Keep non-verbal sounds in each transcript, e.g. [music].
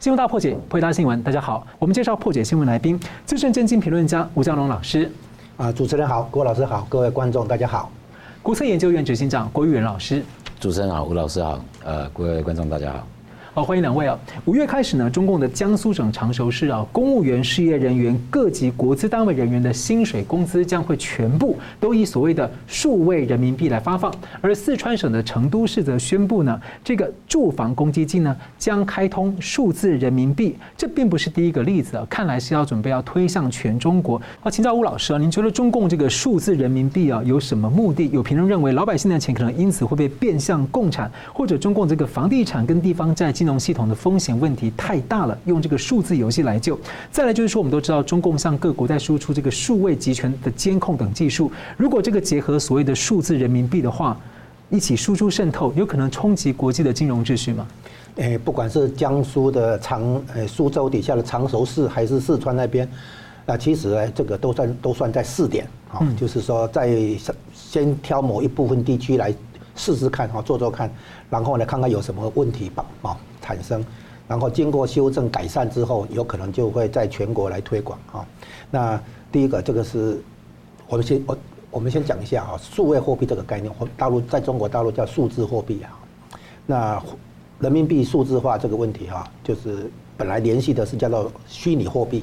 新闻大破解，回答新闻。大家好，我们介绍破解新闻来宾，资深政经评论家吴江龙老师。啊，主持人好，郭老师好，各位观众大家好。国策研究院执行长郭玉元老师。主持人好，吴老师好，呃，各位观众大家好。好，欢迎两位啊！五月开始呢，中共的江苏省常熟市啊，公务员、事业人员、各级国资单位人员的薪水、工资将会全部都以所谓的数位人民币来发放。而四川省的成都市则宣布呢，这个住房公积金呢将开通数字人民币。这并不是第一个例子啊，看来是要准备要推向全中国。好，请教吴老师啊，您觉得中共这个数字人民币啊有什么目的？有评论认为，老百姓的钱可能因此会被变相共产，或者中共这个房地产跟地方债金。金融系统的风险问题太大了，用这个数字游戏来救。再来就是说，我们都知道中共向各国在输出这个数位集权的监控等技术。如果这个结合所谓的数字人民币的话，一起输出渗透，有可能冲击国际的金融秩序吗？诶，不管是江苏的常诶苏州底下的常熟市，还是四川那边，那其实呢，这个都算都算在试点啊，就是说在先挑某一部分地区来试试看哈，做做看，然后呢，看看有什么问题吧啊。产生，然后经过修正改善之后，有可能就会在全国来推广啊。那第一个，这个是我们先我我们先讲一下啊，数位货币这个概念，大陆在中国大陆叫数字货币啊。那人民币数字化这个问题哈，就是本来联系的是叫做虚拟货币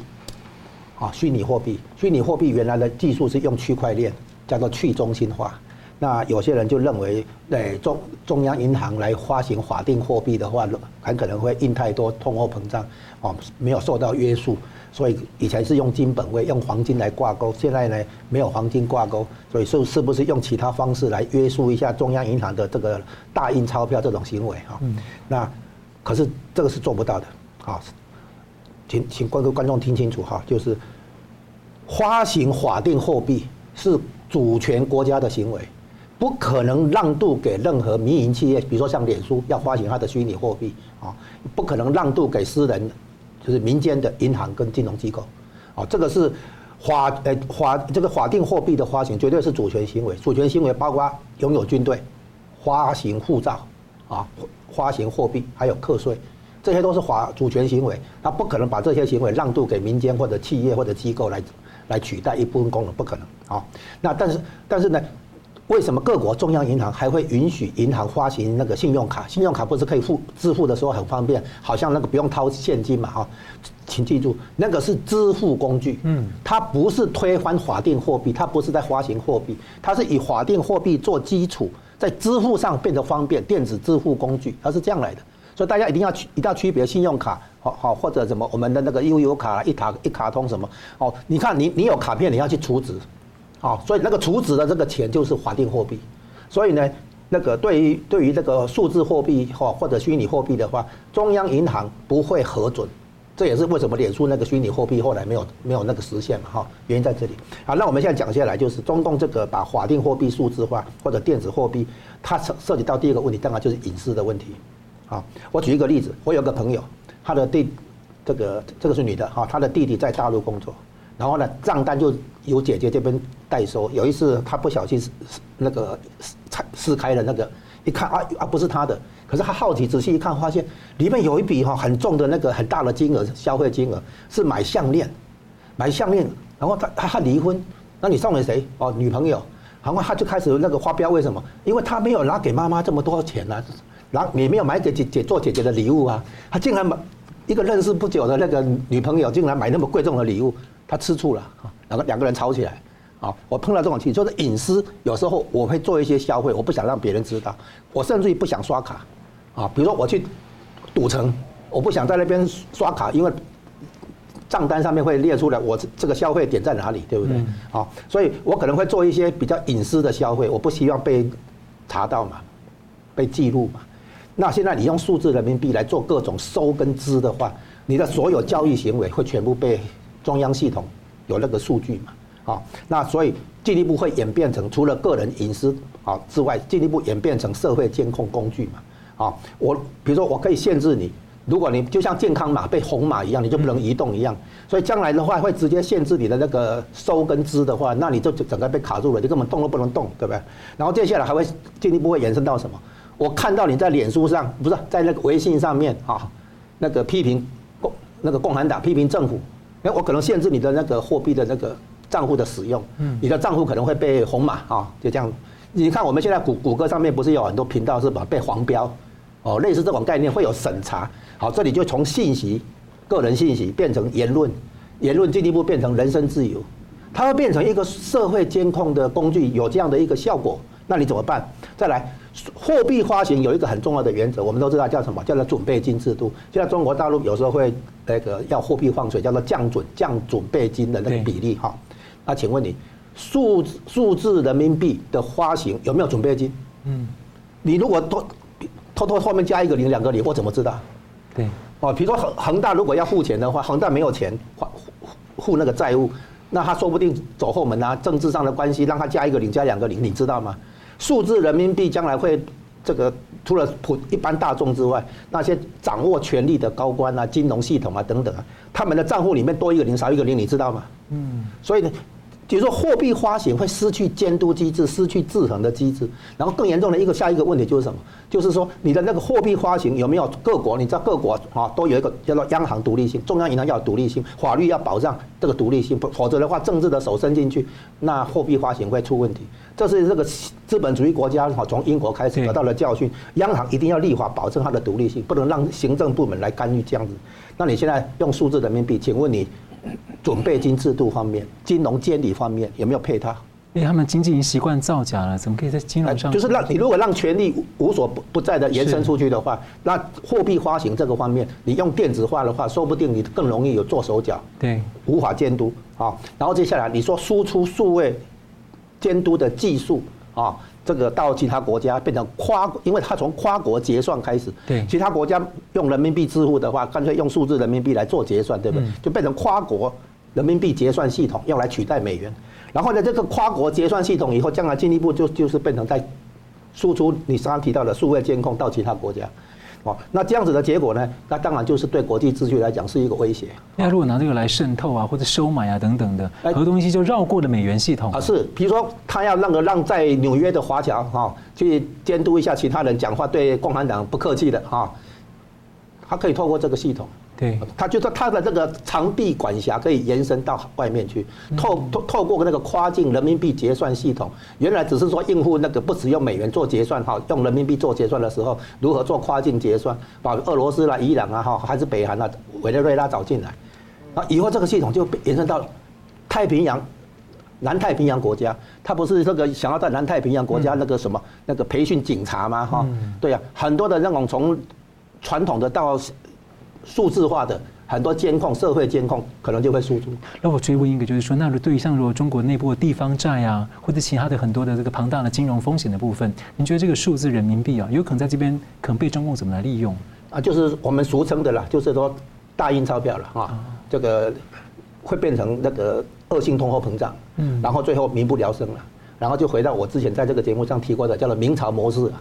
啊，虚拟货币，虚拟货币原来的技术是用区块链，叫做去中心化。那有些人就认为，对中中央银行来发行法定货币的话，很可能会印太多，通货膨胀，哦，没有受到约束，所以以前是用金本位，用黄金来挂钩，现在呢没有黄金挂钩，所以是是不是用其他方式来约束一下中央银行的这个大印钞票这种行为哈？那可是这个是做不到的，啊，请请各位观众听清楚哈，就是发行法定货币是主权国家的行为。不可能让渡给任何民营企业，比如说像脸书要发行它的虚拟货币啊，不可能让渡给私人，就是民间的银行跟金融机构，啊，这个是法呃法这个法定货币的发行绝对是主权行为，主权行为包括拥有军队、发行护照啊、发行货币还有课税，这些都是法主权行为，它不可能把这些行为让渡给民间或者企业或者机构来来取代一部分功能，不可能啊。那但是但是呢？为什么各国中央银行还会允许银行发行那个信用卡？信用卡不是可以付支付的时候很方便，好像那个不用掏现金嘛？哈，请记住，那个是支付工具，嗯，它不是推翻法定货币，它不是在发行货币，它是以法定货币做基础，在支付上变得方便，电子支付工具，它是这样来的。所以大家一定要区一定要区别信用卡，好好或者什么我们的那个悠游卡、一卡一卡通什么哦？你看你你有卡片，你要去储值。啊，所以那个储值的这个钱就是法定货币，所以呢，那个对于对于这个数字货币或或者虚拟货币的话，中央银行不会核准，这也是为什么脸书那个虚拟货币后来没有没有那个实现嘛，哈，原因在这里。好，那我们现在讲下来，就是中共这个把法定货币数字化或者电子货币，它涉涉及到第一个问题，当然就是隐私的问题。啊，我举一个例子，我有个朋友，他的弟，这个这个是女的哈，他的弟弟在大陆工作。然后呢，账单就由姐姐这边代收。有一次他不小心撕那个拆撕开了那个，一看啊啊不是他的，可是他好奇仔细一看，发现里面有一笔哈很重的那个很大的金额消费金额，是买项链，买项链。然后他他离婚，那你送给谁？哦，女朋友。然后他就开始那个发飙，为什么？因为他没有拿给妈妈这么多钱啊，然后也没有买给姐姐做姐姐的礼物啊，他竟然买一个认识不久的那个女朋友，竟然买那么贵重的礼物。他吃醋了啊，两个两个人吵起来，啊，我碰到这种情况，就是隐私，有时候我会做一些消费，我不想让别人知道，我甚至于不想刷卡，啊，比如说我去赌城，我不想在那边刷卡，因为账单上面会列出来我这个消费点在哪里，对不对？啊，所以我可能会做一些比较隐私的消费，我不希望被查到嘛，被记录嘛。那现在你用数字人民币来做各种收跟支的话，你的所有交易行为会全部被。中央系统有那个数据嘛？啊，那所以进一步会演变成除了个人隐私啊之外，进一步演变成社会监控工具嘛？啊，我比如说我可以限制你，如果你就像健康码被红码一样，你就不能移动一样。所以将来的话会直接限制你的那个收跟支的话，那你就整个被卡住了，你根本动都不能动，对不对？然后接下来还会进一步会延伸到什么？我看到你在脸书上不是在那个微信上面啊，那个批评共那个共产党批评政府，哎，我可能限制你的那个货币的那个账户的使用，嗯，你的账户可能会被红码啊，就这样。你看我们现在谷谷歌上面不是有很多频道是吧？被黄标，哦，类似这种概念会有审查。好，这里就从信息、个人信息变成言论，言论进一步变成人身自由，它会变成一个社会监控的工具，有这样的一个效果，那你怎么办？再来。货币发行有一个很重要的原则，我们都知道叫什么？叫做准备金制度。现在中国大陆有时候会那个要货币放水，叫做降准降准备金的那个比例哈。那请问你数数字人民币的发行有没有准备金？嗯，你如果偷偷偷后面加一个零两个零，我怎么知道？对，哦，比如说恒恒大如果要付钱的话，恒大没有钱还付那个债务，那他说不定走后门啊，政治上的关系让他加一个零加两个零，你知道吗？数字人民币将来会这个除了普一般大众之外，那些掌握权力的高官啊、金融系统啊等等啊，他们的账户里面多一个零少一个零，你知道吗？嗯，所以呢。比如说货币发行会失去监督机制，失去制衡的机制，然后更严重的一个下一个问题就是什么？就是说你的那个货币发行有没有各国？你知道各国啊都有一个叫做央行独立性，中央银行要有独立性，法律要保障这个独立性，否则的话政治的手伸进去，那货币发行会出问题。这是这个资本主义国家哈从英国开始得到了教训，央行一定要立法保证它的独立性，不能让行政部门来干预这样子。那你现在用数字人民币，请问你？准备金制度方面，金融监理方面有没有配套？因为他们经济已经习惯造假了，怎么可以在金融上？就是让你如果让权力无所不不在的延伸出去的话，那货币发行这个方面，你用电子化的话，说不定你更容易有做手脚，对，无法监督啊。然后接下来你说输出数位监督的技术啊。这个到其他国家变成跨，因为它从跨国结算开始，对，其他国家用人民币支付的话，干脆用数字人民币来做结算，对不对？就变成跨国人民币结算系统，用来取代美元。然后呢，这个跨国结算系统以后，将来进一步就就是变成在输出你刚刚提到的数位监控到其他国家。哦，那这样子的结果呢？那当然就是对国际秩序来讲是一个威胁。那如果拿这个来渗透啊，或者收买啊等等的，很多东西就绕过了美元系统啊。是，比如说他要那个让在纽约的华侨哈去监督一下其他人讲话，对共产党不客气的哈，他可以透过这个系统。对，他就说他的这个长臂管辖可以延伸到外面去，透透透过那个跨境人民币结算系统，原来只是说应付那个不使用美元做结算哈，用人民币做结算的时候，如何做跨境结算，把俄罗斯啦、伊朗啊哈，还是北韩啊、委内瑞拉找进来，啊，以后这个系统就延伸到太平洋、南太平洋国家，他不是这个想要在南太平洋国家那个什么那个培训警察吗？哈，对呀，很多的那种从传统的到。数字化的很多监控，社会监控可能就会输出。那我追问一个，就是说，那对于像如果中国内部的地方债啊，或者其他的很多的这个庞大的金融风险的部分，你觉得这个数字人民币啊，有可能在这边可能被中共怎么来利用？啊，就是我们俗称的啦，就是说大印钞票了啊，这个会变成那个恶性通货膨胀，嗯，然后最后民不聊生了，然后就回到我之前在这个节目上提过的，叫做明朝模式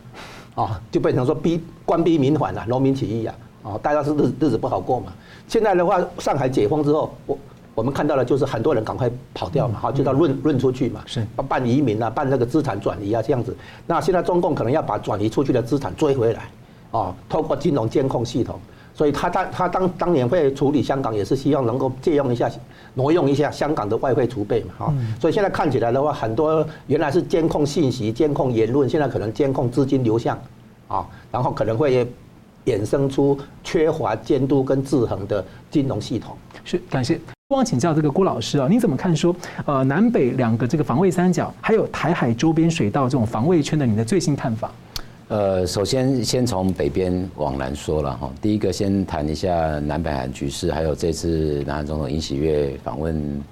啊，就变成说逼官逼民反了，农民起义啊。哦，大家是日日子不好过嘛。现在的话，上海解封之后，我我们看到了就是很多人赶快跑掉嘛，好，就到润润出去嘛，是办移民啊，办那个资产转移啊这样子。那现在中共可能要把转移出去的资产追回来，啊，透过金融监控系统。所以他他他当当年会处理香港，也是希望能够借用一下挪用一下香港的外汇储备嘛，哈。所以现在看起来的话，很多原来是监控信息、监控言论，现在可能监控资金流向，啊，然后可能会。衍生出缺乏监督跟制衡的金融系统。是，感谢。我想请教这个郭老师啊，你怎么看说，呃，南北两个这个防卫三角，还有台海周边水道这种防卫圈的，你的最新看法？呃，首先先从北边往南说了哈。第一个先谈一下南北韩局势，还有这次南韩总统尹喜月访问，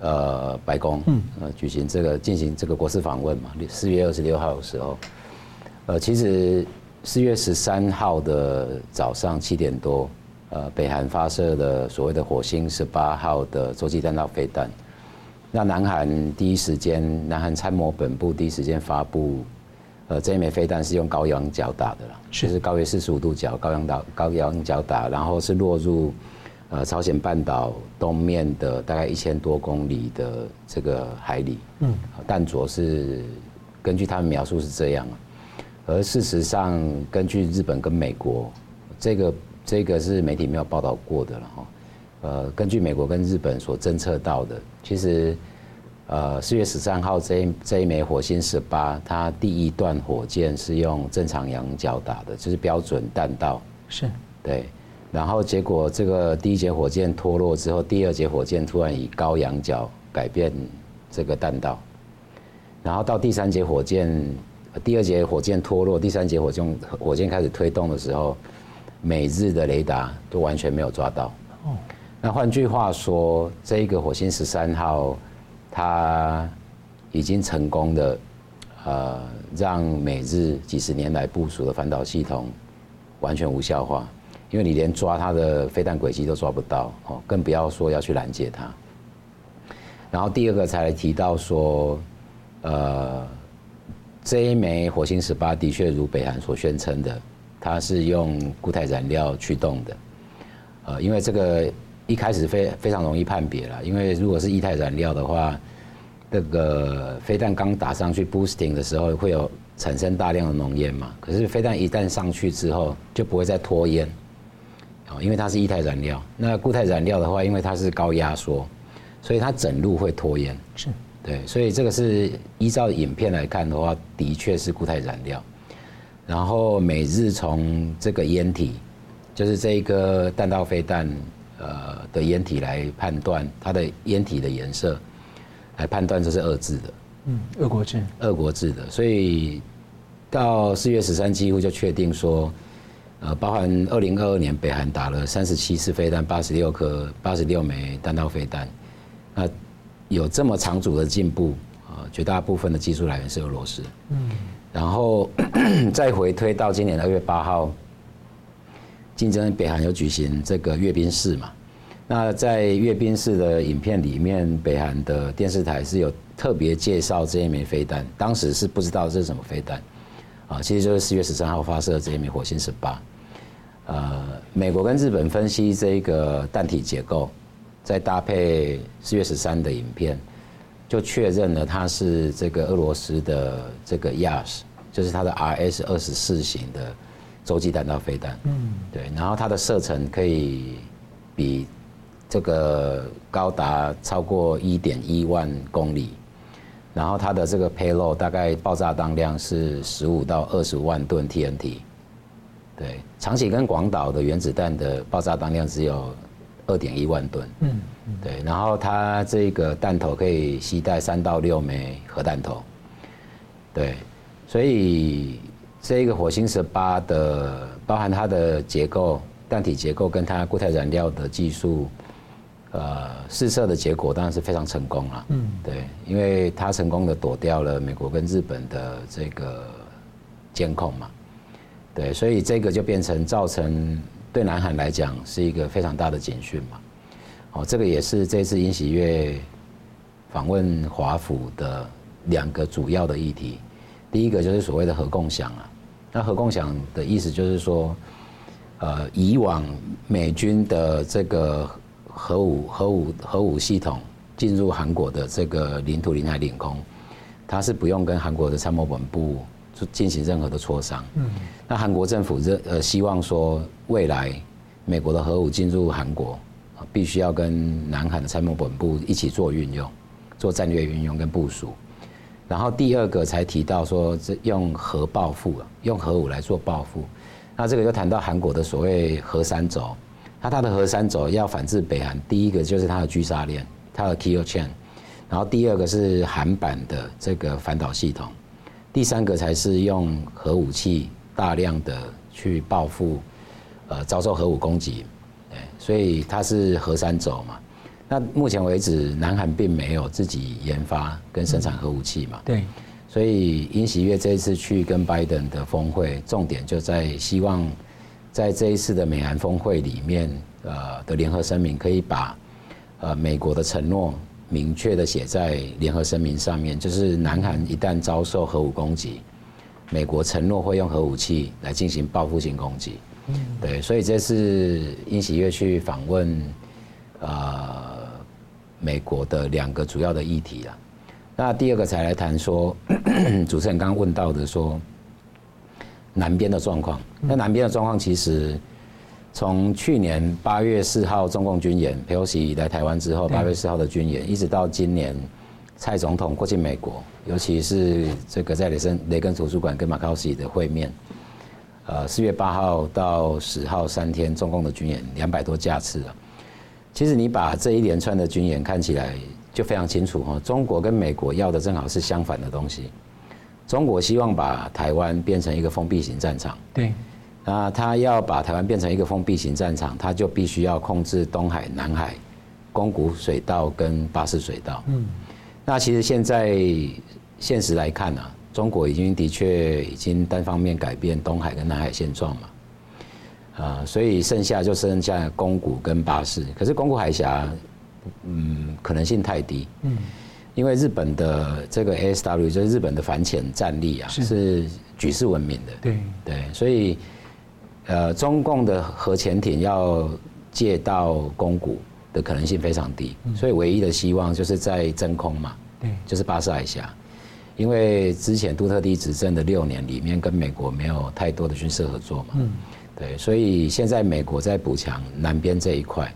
呃，白宫，嗯，呃，举行这个进行这个国事访问嘛，四月二十六号的时候，呃，其实。四月十三号的早上七点多，呃，北韩发射了所谓的火星十八号的洲际弹道飞弹。那南韩第一时间，南韩参谋本部第一时间发布，呃，这一枚飞弹是用高仰角打的了，就是高约四十五度角高仰导高仰角打，然后是落入呃朝鲜半岛东面的大概一千多公里的这个海里。嗯，弹着是根据他们描述是这样。而事实上，根据日本跟美国，这个这个是媒体没有报道过的了哈。呃，根据美国跟日本所侦测到的，其实，呃，四月十三号这一这一枚火星十八，它第一段火箭是用正常仰角打的，就是标准弹道。是。对。然后结果这个第一节火箭脱落之后，第二节火箭突然以高仰角改变这个弹道，然后到第三节火箭，第二节火箭脱落，第三节火箭火箭开始推动的时候，美日的雷达都完全没有抓到。哦。那换句话说，这一个火星十三号，它已经成功的，呃，让美日几十年来部署的反导系统完全无效化，因为你连抓它的飞弹轨迹都抓不到，哦，更不要说要去拦截它。然后第二个才提到说，呃，这一枚火星十八的确如北韩所宣称的，它是用固态燃料驱动的，呃，因为这个。一开始非非常容易判别了，因为如果是液态燃料的话，那个飞弹刚打上去 boosting 的时候会有产生大量的浓烟嘛。可是飞弹一旦上去之后就不会再拖烟，哦，因为它是液态燃料。那固态燃料的话，因为它是高压缩，所以它整路会拖烟。是，对，所以这个是依照影片来看的话，的确是固态燃料。然后每日从这个烟体，就是这一个弹道飞弹。呃的烟体来判断它的烟体的颜色，来判断这是二制的，嗯，俄国制，俄国制的，所以到四月十三几乎就确定说，呃，包含二零二二年北韩打了三十七次飞弹，八十六颗八十六枚弹道飞弹，那有这么长足的进步，呃，绝大部分的技术来源是俄罗斯，嗯，然后 [coughs] 再回推到今年二月八号。竞争北韩有举行这个阅兵式嘛？那在阅兵式的影片里面，北韩的电视台是有特别介绍这一枚飞弹，当时是不知道这是什么飞弹，啊，其实就是四月十三号发射的这一枚火星十八。呃，美国跟日本分析这个弹体结构，再搭配四月十三的影片，就确认了它是这个俄罗斯的这个 Yars，就是它的 RS 二十四型的。洲际弹道飞弹，嗯，对，然后它的射程可以比这个高达超过一点一万公里，然后它的这个 payload 大概爆炸当量是十五到二十万吨 TNT，对，长崎跟广岛的原子弹的爆炸当量只有二点一万吨，嗯，对，然后它这个弹头可以携带三到六枚核弹头，对，所以。这一个火星十八的，包含它的结构、弹体结构跟它固态燃料的技术，呃，试射的结果当然是非常成功了。嗯，对，因为它成功的躲掉了美国跟日本的这个监控嘛。对，所以这个就变成造成对南韩来讲是一个非常大的警讯嘛。哦，这个也是这次尹喜月访问华府的两个主要的议题。第一个就是所谓的核共享啊。那核共享的意思就是说，呃，以往美军的这个核武、核武、核武系统进入韩国的这个领土、领海、领空，它是不用跟韩国的参谋本部进行任何的磋商。嗯。那韩国政府认呃希望说，未来美国的核武进入韩国，必须要跟南韩的参谋本部一起做运用，做战略运用跟部署。然后第二个才提到说，这用核报复，用核武来做报复。那这个就谈到韩国的所谓核三轴，那它的核三轴要反制北韩，第一个就是它的狙杀链，它的 kill chain，然后第二个是韩版的这个反导系统，第三个才是用核武器大量的去报复，呃，遭受核武攻击，所以它是核三轴嘛。那目前为止，南韩并没有自己研发跟生产核武器嘛？对。所以尹喜月这一次去跟拜登的峰会，重点就在希望在这一次的美韩峰会里面，呃的联合声明可以把呃美国的承诺明确的写在联合声明上面，就是南韩一旦遭受核武攻击，美国承诺会用核武器来进行报复性攻击。嗯。对，所以这次尹喜月去访问，呃。美国的两个主要的议题啊，那第二个才来谈说，[clears throat] 主持人刚刚问到的说，南边的状况。那南边的状况其实，从去年八月四号中共军演，佩洛西来台湾之后，八月四号的军演，一直到今年蔡总统过去美国，尤其是这个在雷森雷根图书馆跟马卡西的会面，呃，四月八号到十号三天，中共的军演两百多架次了。其实你把这一连串的军演看起来就非常清楚哈，中国跟美国要的正好是相反的东西。中国希望把台湾变成一个封闭型战场，对。那他要把台湾变成一个封闭型战场，他就必须要控制东海、南海、宫古水道跟巴士水道。嗯。那其实现在现实来看啊，中国已经的确已经单方面改变东海跟南海现状嘛。啊，所以剩下就剩下宫古跟巴士，可是宫古海峡，嗯，可能性太低。嗯。因为日本的这个 ASW 就是日本的反潜战力啊，是举世闻名的。对对，所以。呃，中共的核潜艇要借到宫古的可能性非常低，所以唯一的希望就是在真空嘛，对，就是巴士海峡，因为之前杜特地执政的六年里面跟美国没有太多的军事合作嘛，嗯，对，所以现在美国在补强南边这一块，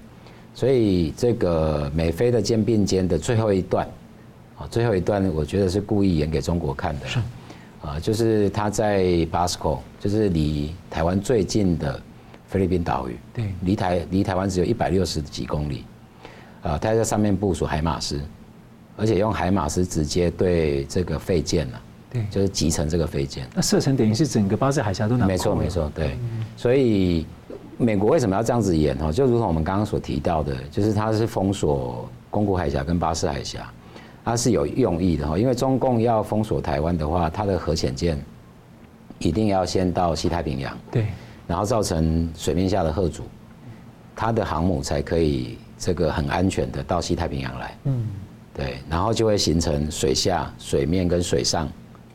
所以这个美菲的肩并肩的最后一段，啊，最后一段我觉得是故意演给中国看的。啊，就是他在巴斯科，就是离台湾最近的菲律宾岛屿，对，离台离台湾只有一百六十几公里，啊，他在上面部署海马斯，而且用海马斯直接对这个废舰了，对，就是集成这个废舰。那射程等于是整个巴士海峡都拿。没错没错，对，所以美国为什么要这样子演？哈，就如同我们刚刚所提到的，就是它是封锁宫古海峡跟巴士海峡。它是有用意的哈，因为中共要封锁台湾的话，它的核潜舰一定要先到西太平洋，对，然后造成水面下的吓阻，它的航母才可以这个很安全的到西太平洋来，嗯，对，然后就会形成水下、水面跟水上、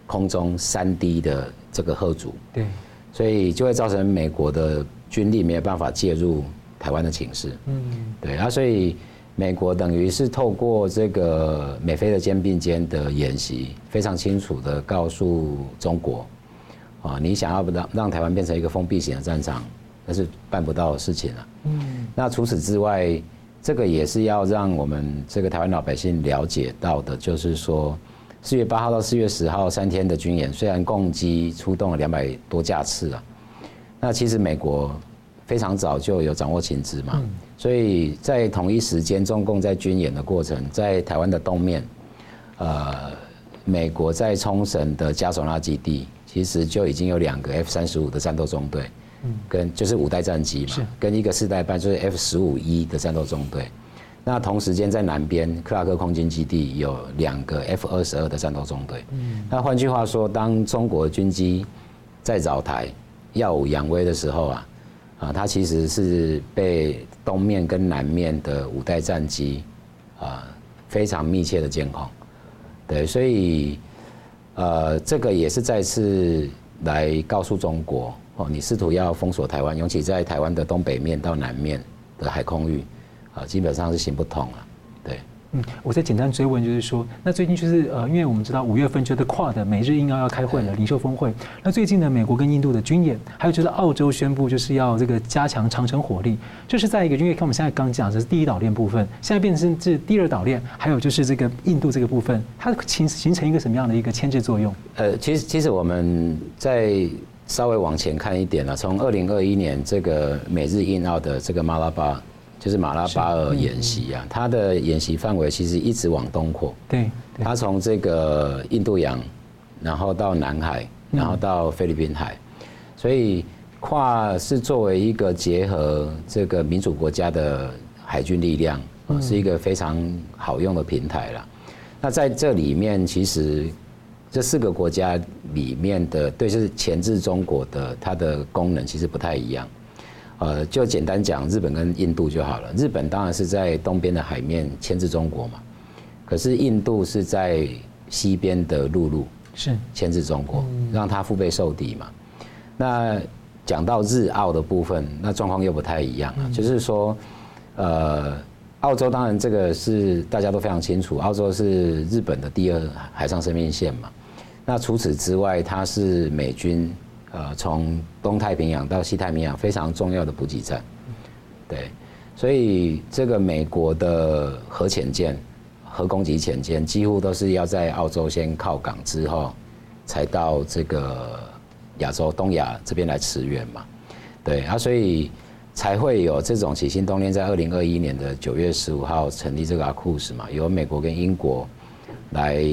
空中三 D 的这个吓阻，对，所以就会造成美国的军力没有办法介入台湾的情势，嗯，对，然后所以。美国等于是透过这个美菲的肩并肩的演习，非常清楚的告诉中国，啊，你想要让让台湾变成一个封闭型的战场，那是办不到的事情了。嗯。那除此之外，这个也是要让我们这个台湾老百姓了解到的，就是说，四月八号到四月十号三天的军演，虽然共机出动了两百多架次啊，那其实美国非常早就有掌握情资嘛。嗯所以在同一时间，中共在军演的过程，在台湾的东面，呃，美国在冲绳的加索纳基地，其实就已经有两个 F 三十五的战斗中队，嗯，跟就是五代战机嘛，跟一个四代半就是 F 十五 E 的战斗中队。那同时间在南边克拉克空军基地有两个 F 二十二的战斗中队。嗯，那换句话说，当中国军机在扰台耀武扬威的时候啊。啊，它其实是被东面跟南面的五代战机啊非常密切的监控，对，所以呃，这个也是再次来告诉中国哦，你试图要封锁台湾，尤其在台湾的东北面到南面的海空域啊，基本上是行不通了。对嗯，我再简单追问，就是说，那最近就是呃，因为我们知道五月份就是 QUAD 的美日印澳要开会了，领袖峰会。那最近呢，美国跟印度的军演，还有就是澳洲宣布就是要这个加强长城火力，就是在一个，因为看我们现在刚讲这是第一岛链部分，现在变成是第二岛链，还有就是这个印度这个部分，它形形成一个什么样的一个牵制作用？呃，其实其实我们在稍微往前看一点了，从二零二一年这个美日印澳的这个马拉巴。就是马拉巴尔演习啊，它的演习范围其实一直往东扩。对，它从这个印度洋，然后到南海，然后到菲律宾海，所以跨是作为一个结合这个民主国家的海军力量，是一个非常好用的平台了。那在这里面，其实这四个国家里面的，对，就是前置中国的，它的功能其实不太一样。呃，就简单讲日本跟印度就好了。日本当然是在东边的海面牵制中国嘛，可是印度是在西边的陆路是牵制中国，让它腹背受敌嘛。那讲到日澳的部分，那状况又不太一样了。就是说，呃，澳洲当然这个是大家都非常清楚，澳洲是日本的第二海上生命线嘛。那除此之外，它是美军呃从东太平洋到西太平洋非常重要的补给站。对，所以这个美国的核潜舰、核攻击潜舰几乎都是要在澳洲先靠港之后，才到这个亚洲东亚这边来驰援嘛。对啊，所以才会有这种起心动念，在二零二一年的九月十五号成立这个阿库斯嘛，由美国跟英国来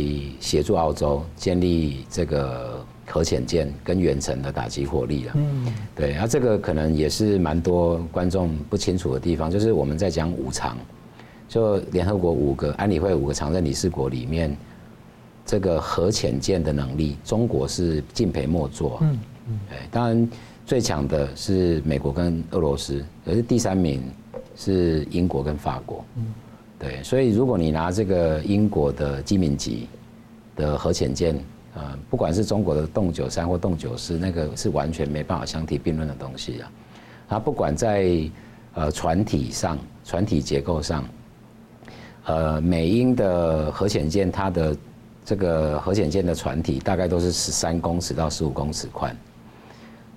协助澳洲建立这个核潜舰跟远程的打击火力了。嗯，对，啊，这个可能也是蛮多观众不清楚的地方，就是我们在讲五常，就联合国五个安理会五个常任理事国里面，这个核潜舰的能力，中国是敬陪末座。嗯嗯，对，当然。最强的是美国跟俄罗斯，可是第三名是英国跟法国。嗯，对，所以如果你拿这个英国的机敏级的核潜舰，呃，不管是中国的洞九三或洞九四，那个是完全没办法相提并论的东西啊。它不管在呃船体上、船体结构上，呃，美英的核潜舰，它的这个核潜舰的船体大概都是十三公尺到十五公尺宽。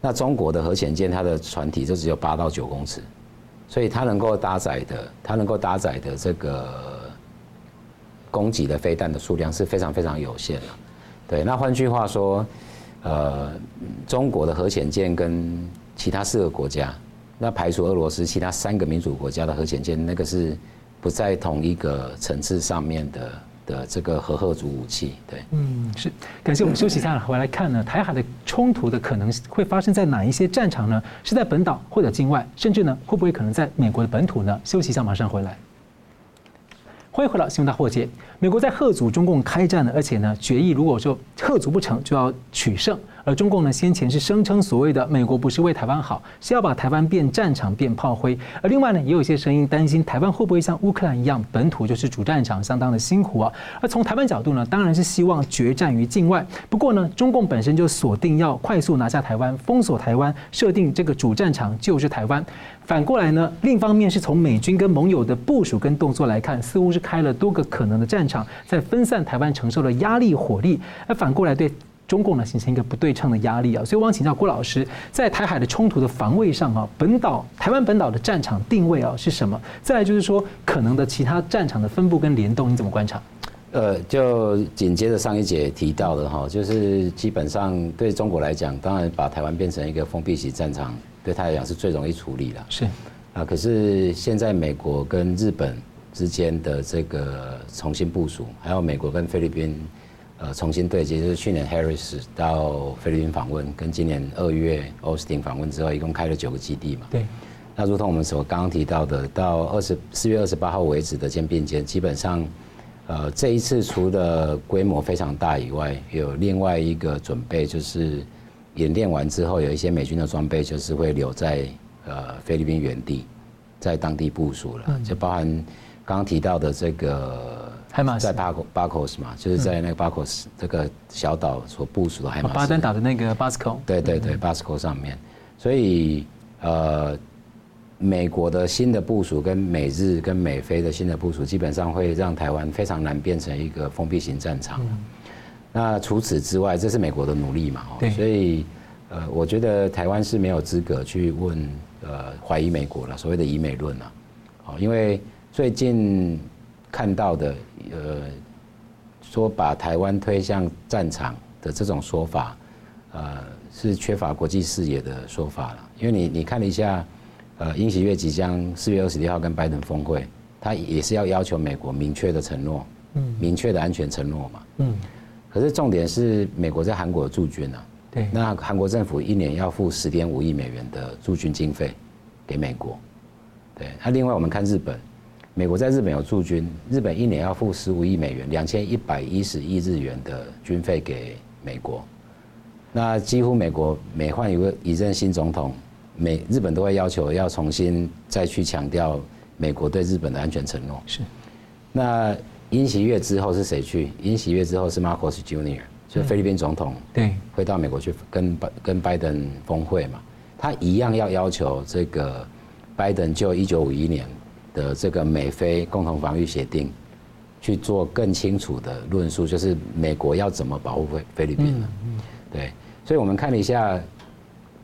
那中国的核潜舰，它的船体就只有八到九公尺，所以它能够搭载的，它能够搭载的这个攻击的飞弹的数量是非常非常有限的。对，那换句话说，呃，中国的核潜舰跟其他四个国家，那排除俄罗斯，其他三个民主国家的核潜舰，那个是不在同一个层次上面的。的这个核核主武器，对，嗯，是，感谢我们休息一下，回来看呢，台海的冲突的可能会发生在哪一些战场呢？是在本岛或者境外，甚至呢，会不会可能在美国的本土呢？休息一下，马上回来。欢迎回到新闻大破解。美国在贺阻中共开战呢，而且呢，决议如果说贺阻不成，就要取胜。而中共呢，先前是声称所谓的“美国不是为台湾好”，是要把台湾变战场、变炮灰。而另外呢，也有一些声音担心台湾会不会像乌克兰一样，本土就是主战场，相当的辛苦啊。而从台湾角度呢，当然是希望决战于境外。不过呢，中共本身就锁定要快速拿下台湾，封锁台湾，设定这个主战场就是台湾。反过来呢，另一方面是从美军跟盟友的部署跟动作来看，似乎是开了多个可能的战场，在分散台湾承受的压力火力。而反过来对。中共呢，形成一个不对称的压力啊，所以我想请教郭老师，在台海的冲突的防卫上啊，本岛台湾本岛的战场定位啊是什么？再来就是说，可能的其他战场的分布跟联动，你怎么观察？呃，就紧接着上一节提到的哈，就是基本上对中国来讲，当然把台湾变成一个封闭型战场，对他来讲是最容易处理的。是啊，可是现在美国跟日本之间的这个重新部署，还有美国跟菲律宾。呃，重新对接，就是去年 Harris 到菲律宾访问，跟今年二月 Austin 访问之后，一共开了九个基地嘛。对。那如同我们所刚刚提到的，到二十四月二十八号为止的肩并肩，基本上，呃，这一次除了规模非常大以外，有另外一个准备，就是演练完之后，有一些美军的装备就是会留在呃菲律宾原地，在当地部署了，嗯、就包含刚刚提到的这个。在巴克巴克斯嘛，就是在那个巴克斯这个小岛所部署的海马斯，巴丹岛的那个巴斯科，对对对，巴斯科上面，所以呃，美国的新的部署跟美日跟美菲的新的部署，基本上会让台湾非常难变成一个封闭型战场。那除此之外，这是美国的努力嘛，所以呃，我觉得台湾是没有资格去问呃怀疑美国了，所谓的以美论啊，哦，因为最近。看到的，呃，说把台湾推向战场的这种说法，呃，是缺乏国际视野的说法了。因为你你看了一下，呃，英喜悦即将四月二十六号跟拜登峰会，他也是要要求美国明确的承诺，嗯，明确的安全承诺嘛，嗯。可是重点是美国在韩国驻军啊，对，那韩国政府一年要付十点五亿美元的驻军经费给美国，对。那另外我们看日本。美国在日本有驻军，日本一年要付十五亿美元，两千一百一十亿日元的军费给美国。那几乎美国每换一个一任新总统，美日本都会要求要重新再去强调美国对日本的安全承诺。是。那尹喜月之后是谁去？尹喜月之后是 Marcos Junior，就菲律宾总统。对。会到美国去跟拜跟拜登峰会嘛？他一样要要求这个拜登就一九五一年。的这个美菲共同防御协定，去做更清楚的论述，就是美国要怎么保护菲菲律宾呢？对，所以我们看了一下，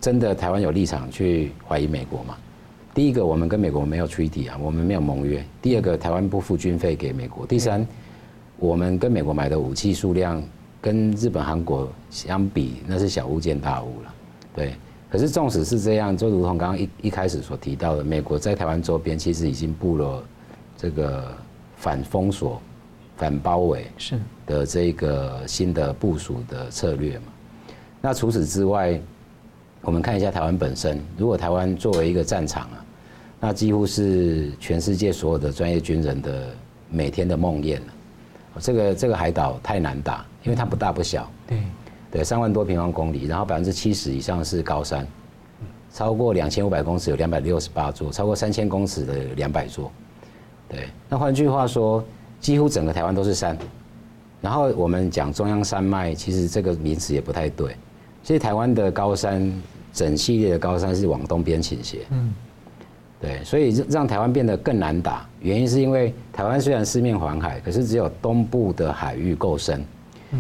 真的台湾有立场去怀疑美国吗？第一个，我们跟美国没有 treaty 啊，我们没有盟约。第二个，台湾不付军费给美国。第三，我们跟美国买的武器数量跟日本、韩国相比，那是小巫见大巫了。对，可是纵使是这样，就如同刚刚一一开始所提到的，美国在台湾周边其实已经布了这个反封锁、反包围是的这个新的部署的策略嘛。那除此之外，我们看一下台湾本身。如果台湾作为一个战场啊，那几乎是全世界所有的专业军人的每天的梦魇了。这个这个海岛太难打，因为它不大不小。对对，三万多平方公里，然后百分之七十以上是高山，超过两千五百公尺有两百六十八座，超过三千公尺的两百座。对，那换句话说，几乎整个台湾都是山。然后我们讲中央山脉，其实这个名词也不太对。其实台湾的高山。整系列的高山是往东边倾斜，嗯，对，所以让台湾变得更难打，原因是因为台湾虽然四面环海，可是只有东部的海域够深，嗯，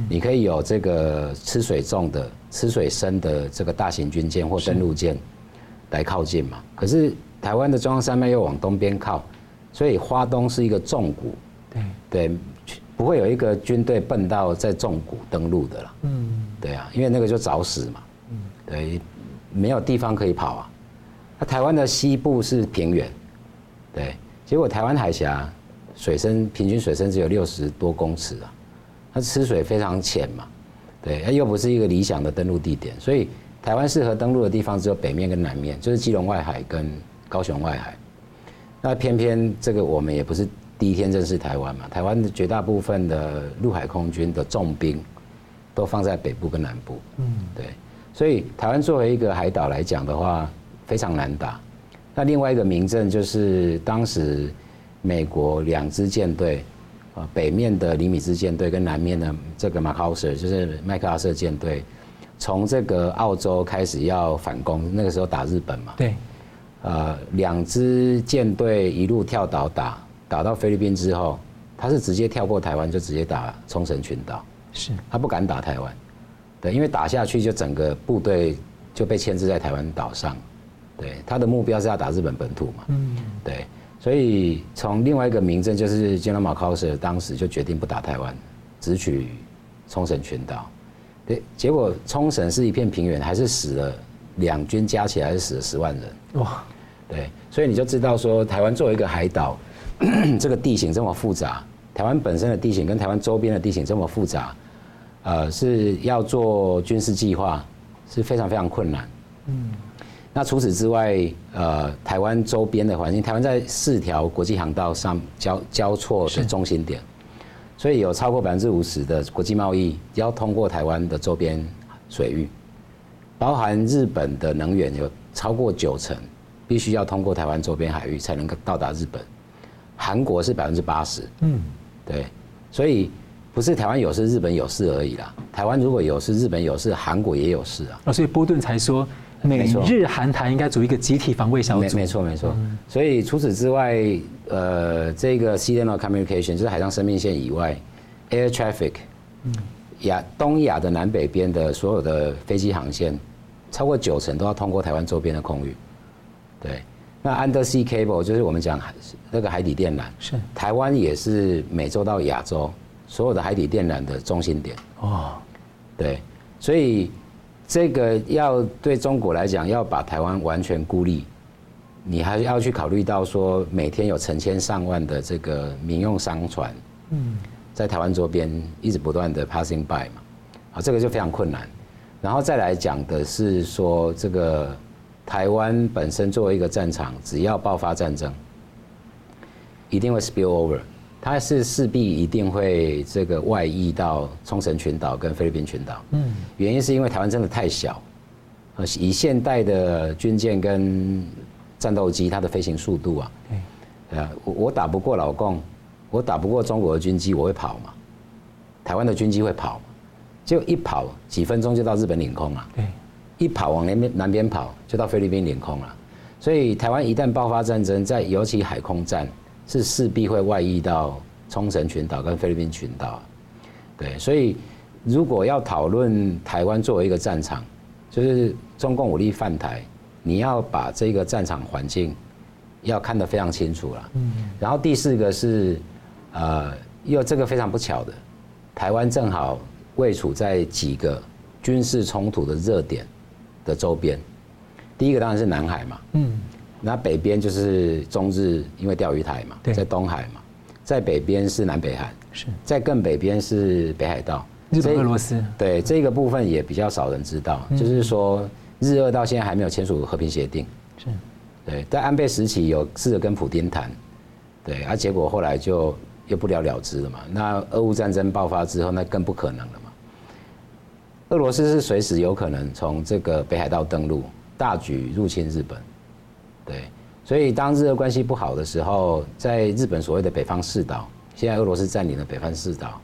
你可以有这个吃水重的、吃水深的这个大型军舰或登陆舰来靠近嘛。可是台湾的中央山脉又往东边靠，所以花东是一个重谷，对。对，不会有一个军队笨到在重谷登陆的啦，嗯，对啊，因为那个就找死嘛，嗯，对。没有地方可以跑啊！那台湾的西部是平原，对，结果台湾海峡水深平均水深只有六十多公尺啊，它吃水非常浅嘛，对，它又不是一个理想的登陆地点，所以台湾适合登陆的地方只有北面跟南面，就是基隆外海跟高雄外海。那偏偏这个我们也不是第一天认识台湾嘛，台湾的绝大部分的陆海空军的重兵都放在北部跟南部，嗯，对。所以台湾作为一个海岛来讲的话，非常难打。那另外一个名证就是当时美国两支舰队，啊，北面的尼米兹舰队跟南面的这个马克奥瑟，就是麦克阿瑟舰队，从这个澳洲开始要反攻，那个时候打日本嘛。对。呃，两支舰队一路跳岛打，打到菲律宾之后，他是直接跳过台湾就直接打冲绳群岛。是。他不敢打台湾。对，因为打下去就整个部队就被牵制在台湾岛上，对，他的目标是要打日本本土嘛，嗯，对，所以从另外一个名证就是 General McCusker 当时就决定不打台湾，只取冲绳群岛，对，结果冲绳是一片平原，还是死了两军加起来是死了十万人，哇，对，所以你就知道说台湾作为一个海岛，[clears throat] 这个地形这么复杂，台湾本身的地形跟台湾周边的地形这么复杂。呃，是要做军事计划是非常非常困难。嗯，那除此之外，呃，台湾周边的环境，台湾在四条国际航道上交交错的中心点，所以有超过百分之五十的国际贸易要通过台湾的周边水域，包含日本的能源有超过九成必须要通过台湾周边海域才能够到达日本，韩国是百分之八十。嗯，对，所以。不是台湾有事，日本有事而已啦。台湾如果有事，日本有事，韩国也有事啊。所以波顿才说，美日韩台应该组一个集体防卫小组。没错，没错。所以除此之外，呃，这个 CDM Communication 就是海上生命线以外，Air Traffic，亚东亚的南北边的所有的飞机航线，超过九成都要通过台湾周边的空域。对，那 Undersea Cable 就是我们讲那个海底电缆，是台湾也是美洲到亚洲。所有的海底电缆的中心点哦，对，所以这个要对中国来讲，要把台湾完全孤立，你还要去考虑到说，每天有成千上万的这个民用商船，嗯，在台湾周边一直不断的 passing by 嘛，啊，这个就非常困难。然后再来讲的是说，这个台湾本身作为一个战场，只要爆发战争，一定会 spill over。它是势必一定会这个外溢到冲绳群岛跟菲律宾群岛。嗯，原因是因为台湾真的太小，以现代的军舰跟战斗机，它的飞行速度啊，对，啊，我我打不过老共，我打不过中国的军机，我会跑嘛？台湾的军机会跑，就一跑几分钟就到日本领空了。对，一跑往南边南边跑就到菲律宾领空了。所以台湾一旦爆发战争，在尤其海空战。是势必会外溢到冲绳群岛跟菲律宾群岛，对，所以如果要讨论台湾作为一个战场，就是中共武力犯台，你要把这个战场环境要看得非常清楚了。嗯。然后第四个是，呃，又这个非常不巧的，台湾正好位处在几个军事冲突的热点的周边。第一个当然是南海嘛。嗯。那北边就是中日，因为钓鱼台嘛，在东海嘛，在北边是南北韩，是在更北边是北海道，日本俄罗斯。对这个部分也比较少人知道，就是说日俄到现在还没有签署和平协定，是，对，在安倍时期有试着跟普丁谈，对，而结果后来就又不了了之了嘛。那俄乌战争爆发之后，那更不可能了嘛。俄罗斯是随时有可能从这个北海道登陆，大举入侵日本。对，所以当日俄关系不好的时候，在日本所谓的北方四岛，现在俄罗斯占领了北方四岛，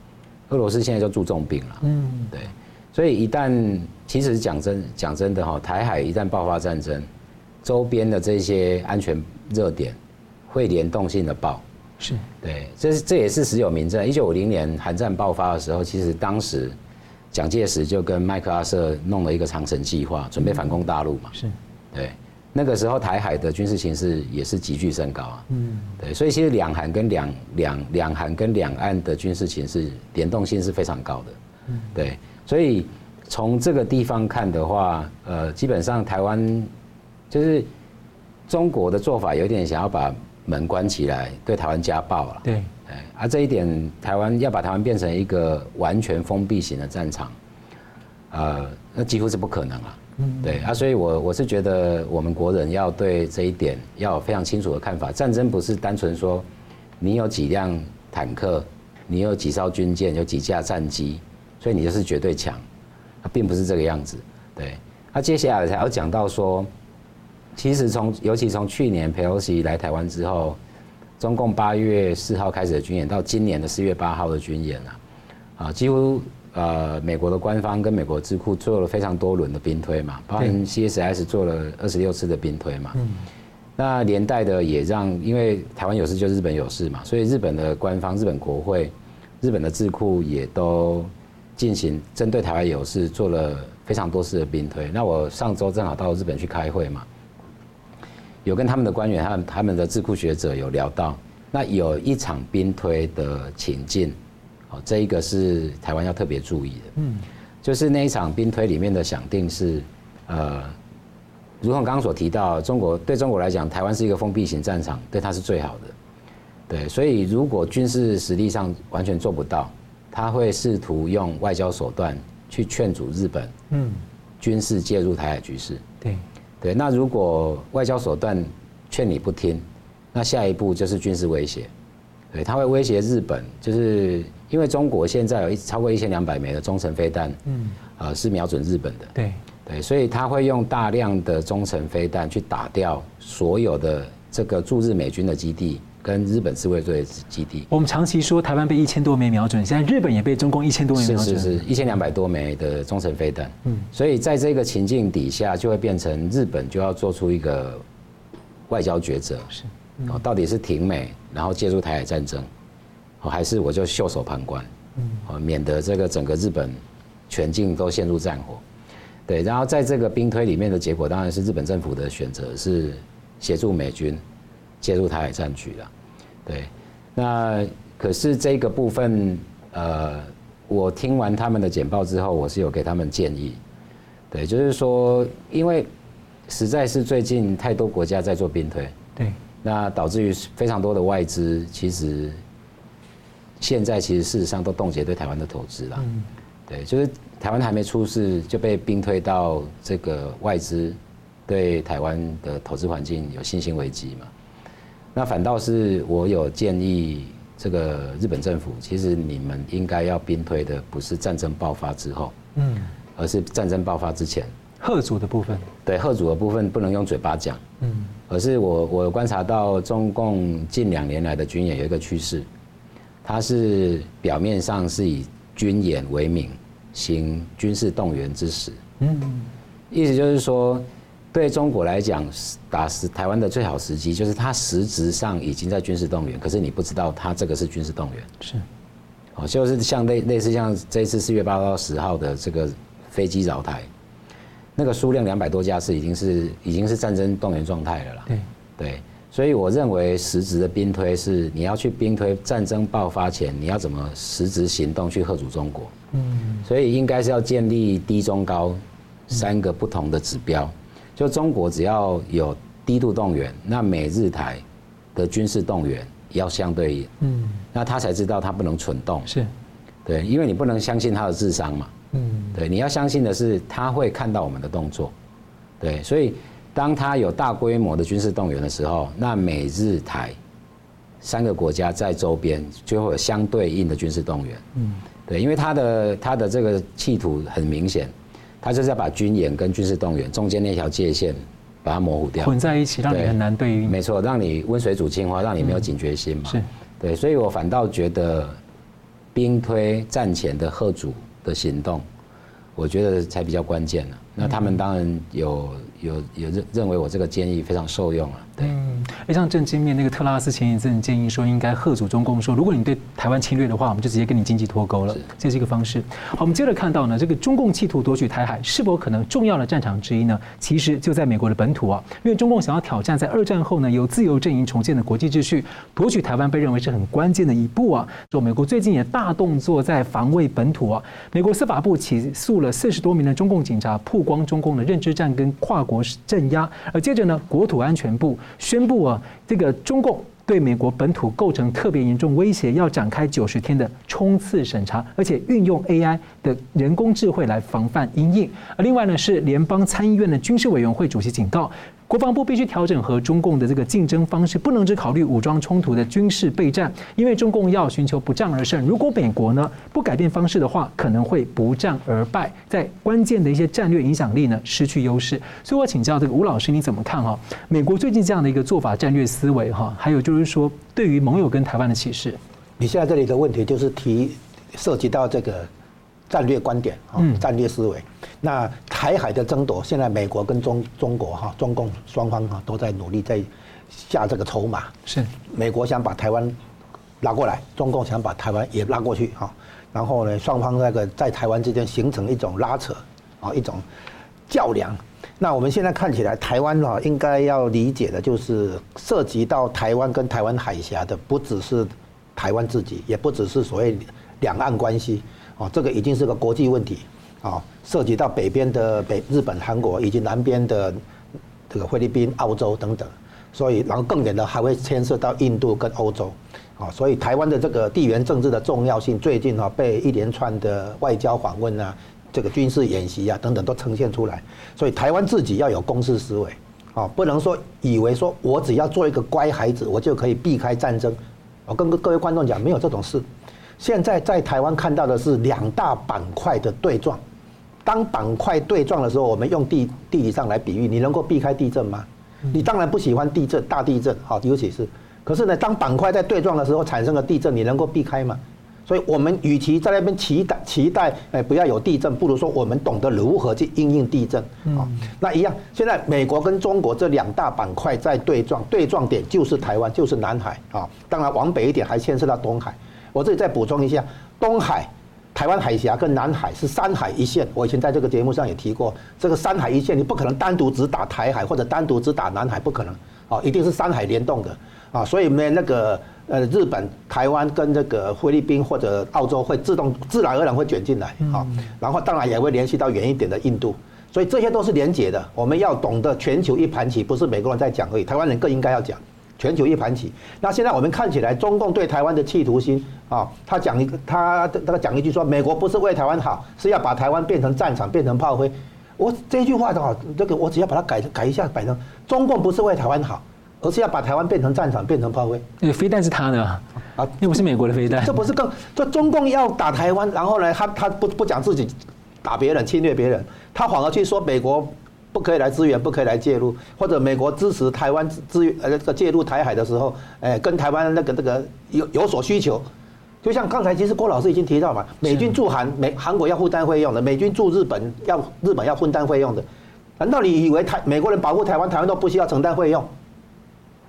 俄罗斯现在就注重兵了。嗯，对，所以一旦其实讲真讲真的哈，台海一旦爆发战争，周边的这些安全热点会联动性的爆。是，对，这是这也是实有名证。一九五零年韩战爆发的时候，其实当时蒋介石就跟麦克阿瑟弄了一个长城计划，准备反攻大陆嘛。是，对。那个时候台海的军事形势也是急剧升高啊，嗯，对，所以其实两韩跟两两两韩跟两岸的军事形势联动性是非常高的，嗯，对，所以从这个地方看的话，呃，基本上台湾就是中国的做法有点想要把门关起来，对台湾家暴了，对，哎，而这一点台湾要把台湾变成一个完全封闭型的战场，呃，那几乎是不可能啊。对啊，所以我我是觉得我们国人要对这一点要有非常清楚的看法。战争不是单纯说你有几辆坦克，你有几艘军舰，有几架战机，所以你就是绝对强，它并不是这个样子。对，那接下来才要讲到说，其实从尤其从去年裴洛西来台湾之后，中共八月四号开始的军演，到今年的四月八号的军演啊，啊几乎。呃，美国的官方跟美国智库做了非常多轮的兵推嘛，包含 CSIS 做了二十六次的兵推嘛。嗯。那连带的也让，因为台湾有事就日本有事嘛，所以日本的官方、日本国会、日本的智库也都进行针对台湾有事做了非常多次的兵推。那我上周正好到日本去开会嘛，有跟他们的官员、他们他们的智库学者有聊到，那有一场兵推的情境。哦，这一个是台湾要特别注意的，嗯，就是那一场兵推里面的想定是，呃，如同刚刚所提到，中国对中国来讲，台湾是一个封闭型战场，对它是最好的，对，所以如果军事实力上完全做不到，他会试图用外交手段去劝阻日本，嗯，军事介入台海局势，对，对，那如果外交手段劝你不听，那下一步就是军事威胁，对，他会威胁日本，就是。因为中国现在有一超过一千两百枚的中程飞弹，嗯，呃，是瞄准日本的，对对，所以他会用大量的中程飞弹去打掉所有的这个驻日美军的基地跟日本自卫队基地。我们长期说台湾被一千多枚瞄准，现在日本也被中共一千多枚瞄准，是是是，一千两百多枚的中程飞弹，嗯，所以在这个情境底下，就会变成日本就要做出一个外交抉择，是，哦，到底是挺美，然后介入台海战争。还是我就袖手旁观，嗯，免得这个整个日本全境都陷入战火，对。然后在这个兵推里面的结果，当然是日本政府的选择是协助美军介入台海战局了，对。那可是这个部分，呃，我听完他们的简报之后，我是有给他们建议，对，就是说，因为实在是最近太多国家在做兵推，对，那导致于非常多的外资其实。现在其实事实上都冻结对台湾的投资了，对，就是台湾还没出事就被兵推到这个外资对台湾的投资环境有信心危机嘛？那反倒是我有建议这个日本政府，其实你们应该要兵推的不是战争爆发之后，嗯，而是战争爆发之前，吓阻的部分，对，贺主的部分不能用嘴巴讲，嗯，而是我我观察到中共近两年来的军演有一个趋势。它是表面上是以军演为名，行军事动员之实。嗯，意思就是说，对中国来讲，打死台湾的最好时机，就是它实质上已经在军事动员，可是你不知道它这个是军事动员。是，哦，就是像类类似像这一次四月八号到十号的这个飞机扰台，那个数量两百多架次已经是已经是战争动员状态了啦。对。对，所以我认为实质的兵推是你要去兵推战争爆发前，你要怎么实质行动去吓阻中国。嗯，所以应该是要建立低中高三个不同的指标。就中国只要有低度动员，那美日台的军事动员要相对应，嗯，那他才知道他不能蠢动，是，对，因为你不能相信他的智商嘛，嗯，对，你要相信的是他会看到我们的动作，对，所以当他有大规模的军事动员的时候，那美日台三个国家在周边就会有相对应的军事动员，嗯，对，因为他的他的这个企图很明显。他就是要把军演跟军事动员中间那条界限把它模糊掉，混在一起，让你很难对应。没错，让你温水煮青蛙，让你没有警觉心嘛。是，对，所以我反倒觉得兵推战前的吓阻的行动，我觉得才比较关键呢。那他们当然有有有认认为我这个建议非常受用啊。对。嗯哎，像正经面那个特拉斯前一阵建议说，应该贺阻中共说，如果你对台湾侵略的话，我们就直接跟你经济脱钩了，这是一个方式。好，我们接着看到呢，这个中共企图夺取台海，是否可能重要的战场之一呢？其实就在美国的本土啊，因为中共想要挑战在二战后呢由自由阵营重建的国际秩序，夺取台湾被认为是很关键的一步啊。说美国最近也大动作在防卫本土啊，美国司法部起诉了四十多名的中共警察，不光中共的认知战跟跨国镇压，而接着呢，国土安全部宣布啊。这个中共对美国本土构成特别严重威胁，要展开九十天的冲刺审查，而且运用 AI 的人工智慧来防范阴应。而另外呢，是联邦参议院的军事委员会主席警告。国防部必须调整和中共的这个竞争方式，不能只考虑武装冲突的军事备战，因为中共要寻求不战而胜。如果美国呢不改变方式的话，可能会不战而败，在关键的一些战略影响力呢失去优势。所以我请教这个吴老师，你怎么看哈？美国最近这样的一个做法、战略思维哈，还有就是说对于盟友跟台湾的启示。你现在这里的问题就是提涉及到这个。战略观点啊，战略思维。那台海的争夺，现在美国跟中中国哈，中共双方哈都在努力在下这个筹码。是，美国想把台湾拉过来，中共想把台湾也拉过去哈。然后呢，双方那个在台湾之间形成一种拉扯啊，一种较量。那我们现在看起来，台湾哈应该要理解的就是涉及到台湾跟台湾海峡的，不只是台湾自己，也不只是所谓两岸关系。哦，这个已经是个国际问题，啊，涉及到北边的北日本、韩国，以及南边的这个菲律宾、澳洲等等，所以然后更远的还会牵涉到印度跟欧洲，啊，所以台湾的这个地缘政治的重要性，最近啊被一连串的外交访问啊、这个军事演习啊等等都呈现出来，所以台湾自己要有公司思维，啊，不能说以为说我只要做一个乖孩子，我就可以避开战争，我跟各位观众讲，没有这种事。现在在台湾看到的是两大板块的对撞。当板块对撞的时候，我们用地地理上来比喻，你能够避开地震吗？你当然不喜欢地震，大地震，好，尤其是。可是呢，当板块在对撞的时候产生了地震，你能够避开吗？所以我们与其在那边期待期待，哎，不要有地震，不如说我们懂得如何去应应地震。啊，那一样，现在美国跟中国这两大板块在对撞，对撞点就是台湾，就是南海啊。当然往北一点还牵涉到东海。我这里再补充一下，东海、台湾海峡跟南海是三海一线。我以前在这个节目上也提过，这个三海一线你不可能单独只打台海或者单独只打南海，不可能啊，一定是三海联动的啊。所以呢，那个呃，日本、台湾跟这个菲律宾或者澳洲会自动自然而然会卷进来啊。然后当然也会联系到远一点的印度，所以这些都是连结的。我们要懂得全球一盘棋，不是美国人在讲而已，台湾人更应该要讲。全球一盘棋。那现在我们看起来，中共对台湾的企图心啊，他讲一个，他他讲一句说，美国不是为台湾好，是要把台湾变成战场，变成炮灰。我这句话的话，这个我只要把它改改一下，改成中共不是为台湾好，而是要把台湾变成战场，变成炮灰。那个飞弹是他的啊，又不是美国的飞弹。这不是更这中共要打台湾，然后呢，他他不不讲自己打别人、侵略别人，他反而去说美国。不可以来支援，不可以来介入，或者美国支持台湾支援呃这个介入台海的时候，哎，跟台湾那个那个有有所需求，就像刚才其实郭老师已经提到嘛，美军驻韩美韩国要负担费用的，美军驻日本要日本要分担费用的，难道你以为台美国人保护台湾，台湾都不需要承担费用？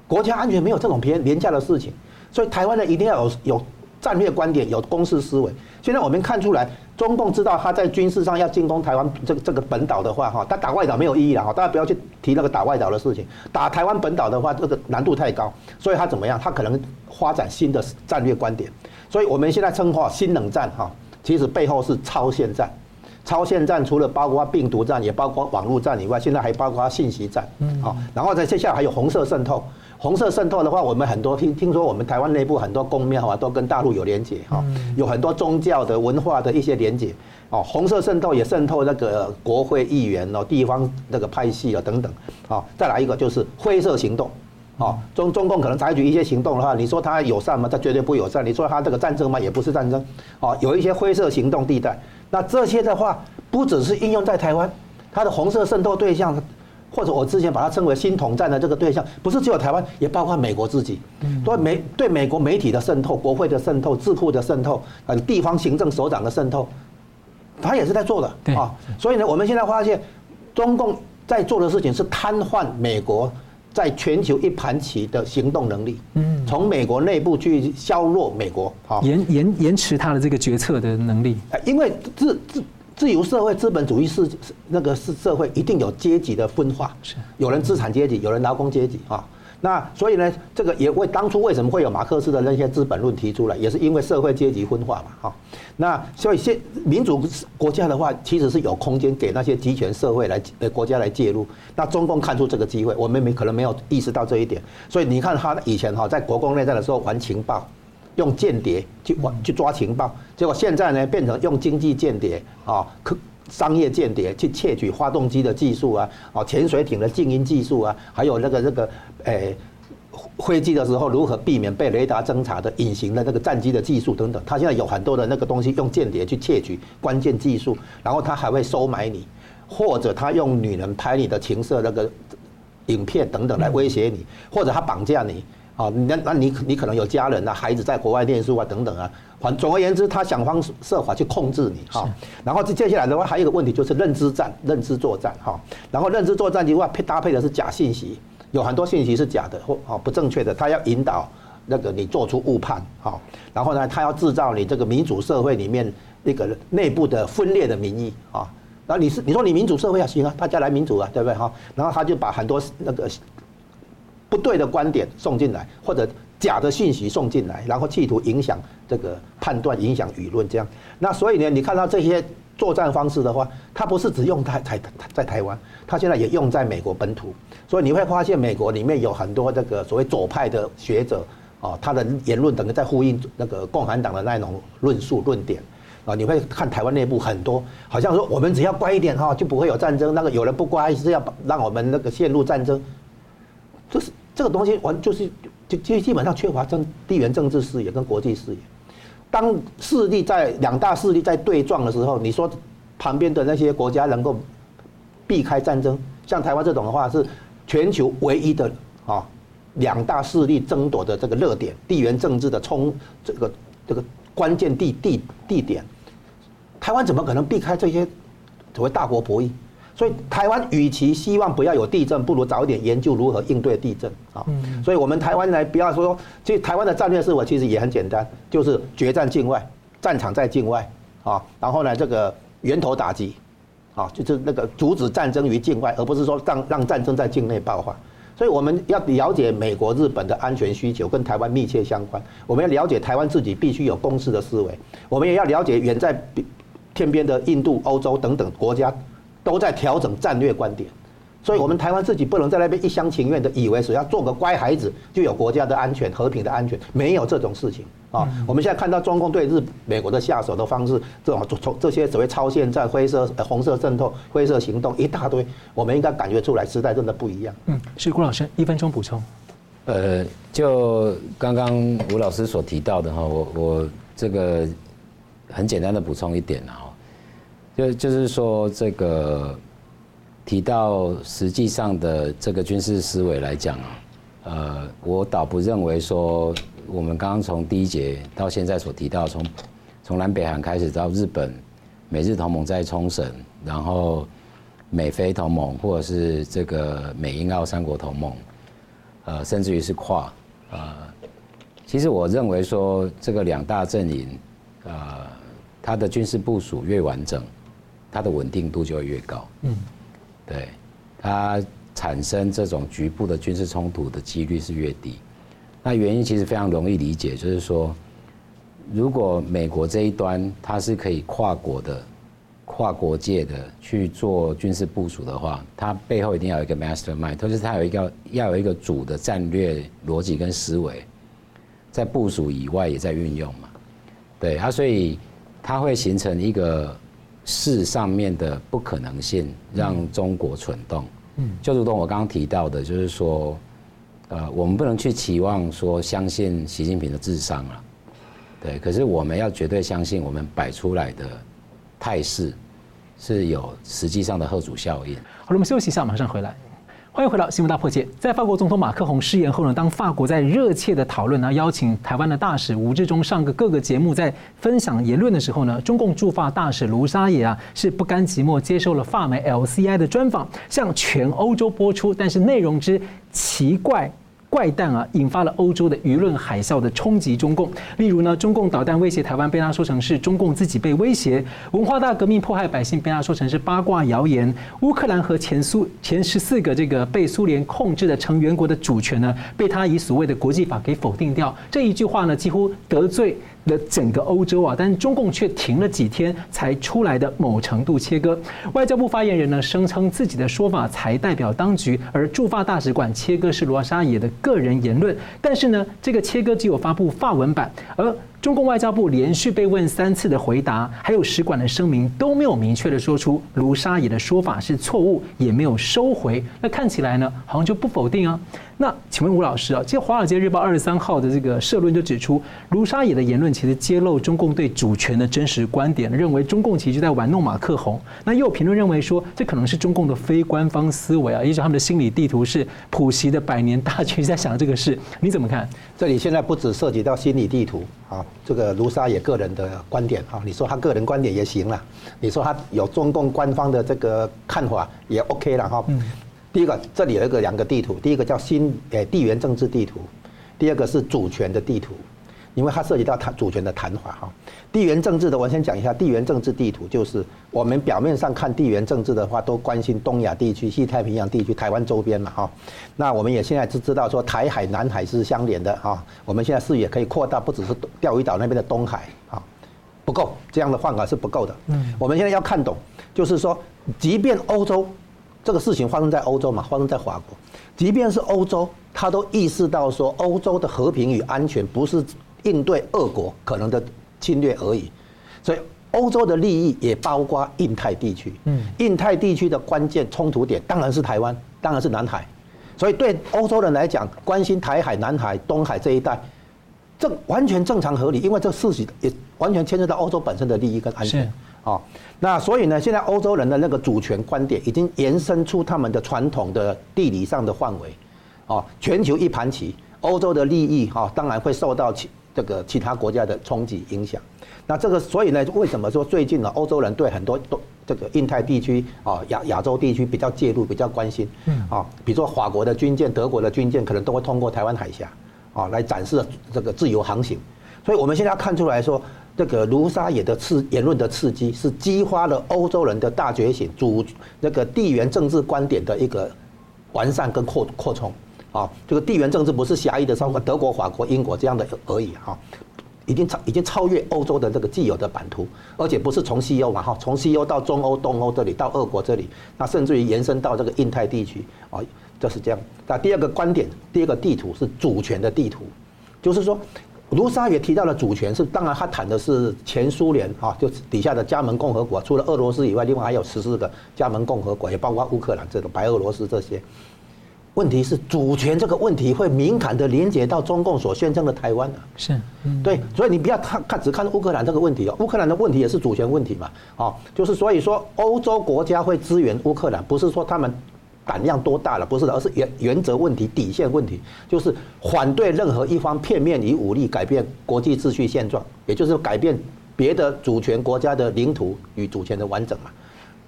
国家安全没有这种偏廉价的事情，所以台湾人一定要有有战略观点，有公式思维。现在我们看出来，中共知道他在军事上要进攻台湾这个这个本岛的话，哈，他打外岛没有意义了，哈，大家不要去提那个打外岛的事情。打台湾本岛的话，这个难度太高，所以他怎么样？他可能发展新的战略观点。所以我们现在称话新冷战，哈，其实背后是超限战。超限战除了包括病毒战，也包括网络战以外，现在还包括信息战，好，然后在接下来还有红色渗透。红色渗透的话，我们很多听听说，我们台湾内部很多公庙啊，都跟大陆有连结哈，有很多宗教的文化的一些连结哦。红色渗透也渗透那个国会议员哦，地方那个派系啊等等。好，再来一个就是灰色行动，哦，中中共可能采取一些行动的话，你说它友善吗？它绝对不友善。你说它这个战争吗？也不是战争。哦，有一些灰色行动地带。那这些的话，不只是应用在台湾，它的红色渗透对象。或者我之前把它称为新统战的这个对象，不是只有台湾，也包括美国自己。对美对美国媒体的渗透、国会的渗透、智库的渗透、呃地方行政首长的渗透，他也是在做的啊。所以呢，我们现在发现，中共在做的事情是瘫痪美国在全球一盘棋的行动能力。嗯，从美国内部去削弱美国，啊，延延延迟他的这个决策的能力。因为自自。自由社会、资本主义是那个是社会，一定有阶级的分化，是有人资产阶级，有人劳工阶级啊。那所以呢，这个也为当初为什么会有马克思的那些《资本论》提出来，也是因为社会阶级分化嘛，哈。那所以现民主国家的话，其实是有空间给那些集权社会来呃国家来介入。那中共看出这个机会，我们没可能没有意识到这一点。所以你看他以前哈在国共内战的时候玩情报。用间谍去去抓情报，结果现在呢变成用经济间谍啊，可商业间谍去窃取发动机的技术啊，啊潜水艇的静音技术啊，还有那个那个诶飞机的时候如何避免被雷达侦察的隐形的那个战机的技术等等，他现在有很多的那个东西用间谍去窃取关键技术，然后他还会收买你，或者他用女人拍你的情色那个影片等等来威胁你，或者他绑架你。啊，那那你你可能有家人啊，孩子在国外念书啊，等等啊，反总而言之，他想方设法去控制你哈。然后接下来的话，还有一个问题就是认知战、认知作战哈。然后认知作战的话，配搭配的是假信息，有很多信息是假的或啊不正确的，他要引导那个你做出误判哈。然后呢，他要制造你这个民主社会里面那个内部的分裂的民意啊。然后你是你说你民主社会啊，行啊，大家来民主啊，对不对哈？然后他就把很多那个。不对的观点送进来，或者假的信息送进来，然后企图影响这个判断，影响舆论，这样。那所以呢，你看到这些作战方式的话，它不是只用在台在台湾，它现在也用在美国本土。所以你会发现，美国里面有很多这个所谓左派的学者啊，他的言论等于在呼应那个共产党的那种论述论点啊。你会看台湾内部很多，好像说我们只要乖一点哈，就不会有战争。那个有人不乖是要让我们那个陷入战争，这是。这个东西完就是就基基本上缺乏政地缘政治视野跟国际视野。当势力在两大势力在对撞的时候，你说旁边的那些国家能够避开战争？像台湾这种的话，是全球唯一的啊两大势力争夺的这个热点，地缘政治的冲这个这个关键地地地点。台湾怎么可能避开这些所谓大国博弈？所以台湾与其希望不要有地震，不如早一点研究如何应对地震啊。所以我们台湾呢，不要说，其实台湾的战略思维其实也很简单，就是决战境外，战场在境外啊。然后呢，这个源头打击，啊，就是那个阻止战争于境外，而不是说让让战争在境内爆发。所以我们要了解美国、日本的安全需求跟台湾密切相关。我们要了解台湾自己必须有攻势的思维，我们也要了解远在天边的印度、欧洲等等国家。都在调整战略观点，所以我们台湾自己不能在那边一厢情愿的以为只要做个乖孩子就有国家的安全、和平的安全，没有这种事情啊！我们现在看到中共对日、美国的下手的方式，这种从这些所谓超限战、灰色、红色渗透、灰色行动一大堆，我们应该感觉出来时代真的不一样。嗯，是郭老师一分钟补充。呃，就刚刚吴老师所提到的哈，我我这个很简单的补充一点啊。就就是说，这个提到实际上的这个军事思维来讲啊，呃，我倒不认为说我们刚刚从第一节到现在所提到，从从南北韩开始到日本、美日同盟在冲绳，然后美菲同盟或者是这个美英澳三国同盟，呃，甚至于是跨，呃，其实我认为说，这个两大阵营，呃，它的军事部署越完整，它的稳定度就会越高。嗯，对，它产生这种局部的军事冲突的几率是越低。那原因其实非常容易理解，就是说，如果美国这一端它是可以跨国的、跨国界的去做军事部署的话，它背后一定要有一个 mastermind，就是它有一个要有一个主的战略逻辑跟思维。在部署以外，也在运用嘛，对啊，所以它会形成一个势上面的不可能性，让中国蠢动。嗯，就如同我刚刚提到的，就是说，呃，我们不能去期望说相信习近平的智商了，对，可是我们要绝对相信我们摆出来的态势是有实际上的后主效应。好了，我们休息一下，马上回来。欢迎回到新闻大破解。在法国总统马克宏失言后呢，当法国在热切的讨论呢，邀请台湾的大使吴志忠上个各个节目，在分享言论的时候呢，中共驻法大使卢沙野啊是不甘寂寞，接受了法媒 LCI 的专访，向全欧洲播出，但是内容之奇怪。怪诞啊，引发了欧洲的舆论海啸的冲击中共。例如呢，中共导弹威胁台湾，被他说成是中共自己被威胁；文化大革命迫害百姓，被他说成是八卦谣言。乌克兰和前苏前十四个这个被苏联控制的成员国的主权呢，被他以所谓的国际法给否定掉。这一句话呢，几乎得罪。的整个欧洲啊，但是中共却停了几天才出来的某程度切割。外交部发言人呢，声称自己的说法才代表当局，而驻法大使馆切割是罗沙野的个人言论。但是呢，这个切割只有发布法文版，而。中共外交部连续被问三次的回答，还有使馆的声明都没有明确的说出卢沙野的说法是错误，也没有收回。那看起来呢，好像就不否定啊。那请问吴老师啊，这《华尔街日报》二十三号的这个社论就指出，卢沙野的言论其实揭露中共对主权的真实观点，认为中共其实就在玩弄马克宏。那又有评论认为说，这可能是中共的非官方思维啊，也许他们的心理地图是普习的百年大局在想这个事，你怎么看？这里现在不只涉及到心理地图啊。这个卢沙也个人的观点啊，你说他个人观点也行了，你说他有中共官方的这个看法也 OK 了哈。第一个，这里有一个两个地图，第一个叫新诶地缘政治地图，第二个是主权的地图。因为它涉及到它主权的谈话哈，地缘政治的我先讲一下，地缘政治地图就是我们表面上看地缘政治的话，都关心东亚地区、西太平洋地区、台湾周边嘛哈。那我们也现在知知道说台海、南海是相连的哈。我们现在视野可以扩大，不只是钓鱼岛那边的东海啊，不够这样的话法是不够的。嗯，我们现在要看懂，就是说，即便欧洲这个事情发生在欧洲嘛，发生在法国，即便是欧洲，他都意识到说，欧洲的和平与安全不是。应对俄国可能的侵略而已，所以欧洲的利益也包括印太地区。嗯，印太地区的关键冲突点当然是台湾，当然是南海。所以对欧洲人来讲，关心台海、南海、东海这一带，这完全正常合理，因为这事情也完全牵涉到欧洲本身的利益跟安全。啊，那所以呢，现在欧洲人的那个主权观点已经延伸出他们的传统的地理上的范围。哦，全球一盘棋，欧洲的利益哈，当然会受到其。这个其他国家的冲击影响，那这个所以呢，为什么说最近呢，欧洲人对很多都这个印太地区啊亚亚洲地区比较介入、比较关心？嗯啊，比如说法国的军舰、德国的军舰，可能都会通过台湾海峡啊来展示这个自由航行。所以我们现在看出来说，这个卢沙野的刺言论的刺激，是激发了欧洲人的大觉醒，主那个地缘政治观点的一个完善跟扩扩充。啊，这个地缘政治不是狭义的，包括德国、法国、英国这样的而已哈，已经超已经超越欧洲的这个既有的版图，而且不是从西欧嘛哈，从西欧到中欧、东欧这里，到俄国这里，那甚至于延伸到这个印太地区啊，就是这样。那第二个观点，第二个地图是主权的地图，就是说，卢沙也提到了主权是，当然他谈的是前苏联啊，就底下的加盟共和国，除了俄罗斯以外，另外还有十四个加盟共和国，也包括乌克兰这种白俄罗斯这些。问题是主权这个问题会敏感的连接到中共所宣称的台湾的，是，对，所以你不要看看只看乌克兰这个问题哦，乌克兰的问题也是主权问题嘛，哦，就是所以说欧洲国家会支援乌克兰，不是说他们胆量多大了，不是的，而是原原则问题、底线问题，就是反对任何一方片面以武力改变国际秩序现状，也就是改变别的主权国家的领土与主权的完整嘛。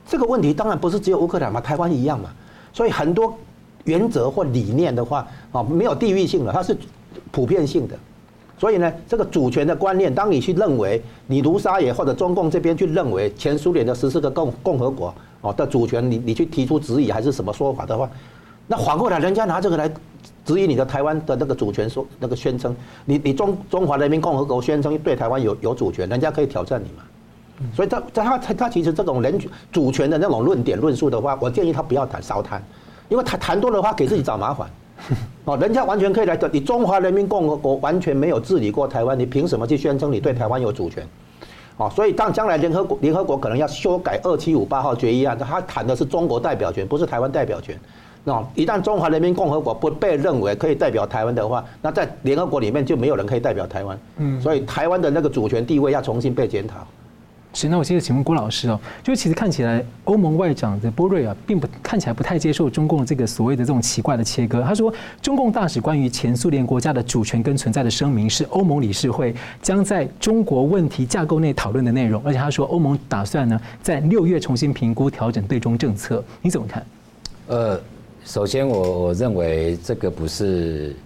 这个问题当然不是只有乌克兰嘛，台湾一样嘛，所以很多。原则或理念的话，啊，没有地域性的，它是普遍性的，所以呢，这个主权的观念，当你去认为你卢沙野或者中共这边去认为前苏联的十四个共共和国哦的主权，你你去提出质疑还是什么说法的话，那反过来人家拿这个来质疑你的台湾的那个主权说那个宣称，你你中中华人民共和国宣称对台湾有有主权，人家可以挑战你嘛？所以他他他他其实这种人主权的那种论点论述的话，我建议他不要谈少谈，因为他谈多的话给自己找麻烦。[laughs] 哦，人家完全可以来的。你中华人民共和国完全没有治理过台湾，你凭什么去宣称你对台湾有主权？哦，所以当将来联合国联合国可能要修改二七五八号决议案，他谈的是中国代表权，不是台湾代表权。那一旦中华人民共和国不被认为可以代表台湾的话，那在联合国里面就没有人可以代表台湾。嗯，所以台湾的那个主权地位要重新被检讨。是，那我接着请问郭老师哦，就其实看起来欧盟外长的波瑞啊，并不看起来不太接受中共这个所谓的这种奇怪的切割。他说，中共大使关于前苏联国家的主权跟存在的声明是欧盟理事会将在中国问题架构内讨论的内容，而且他说欧盟打算呢在六月重新评估调整对中政策。你怎么看？呃，首先我我认为这个不是，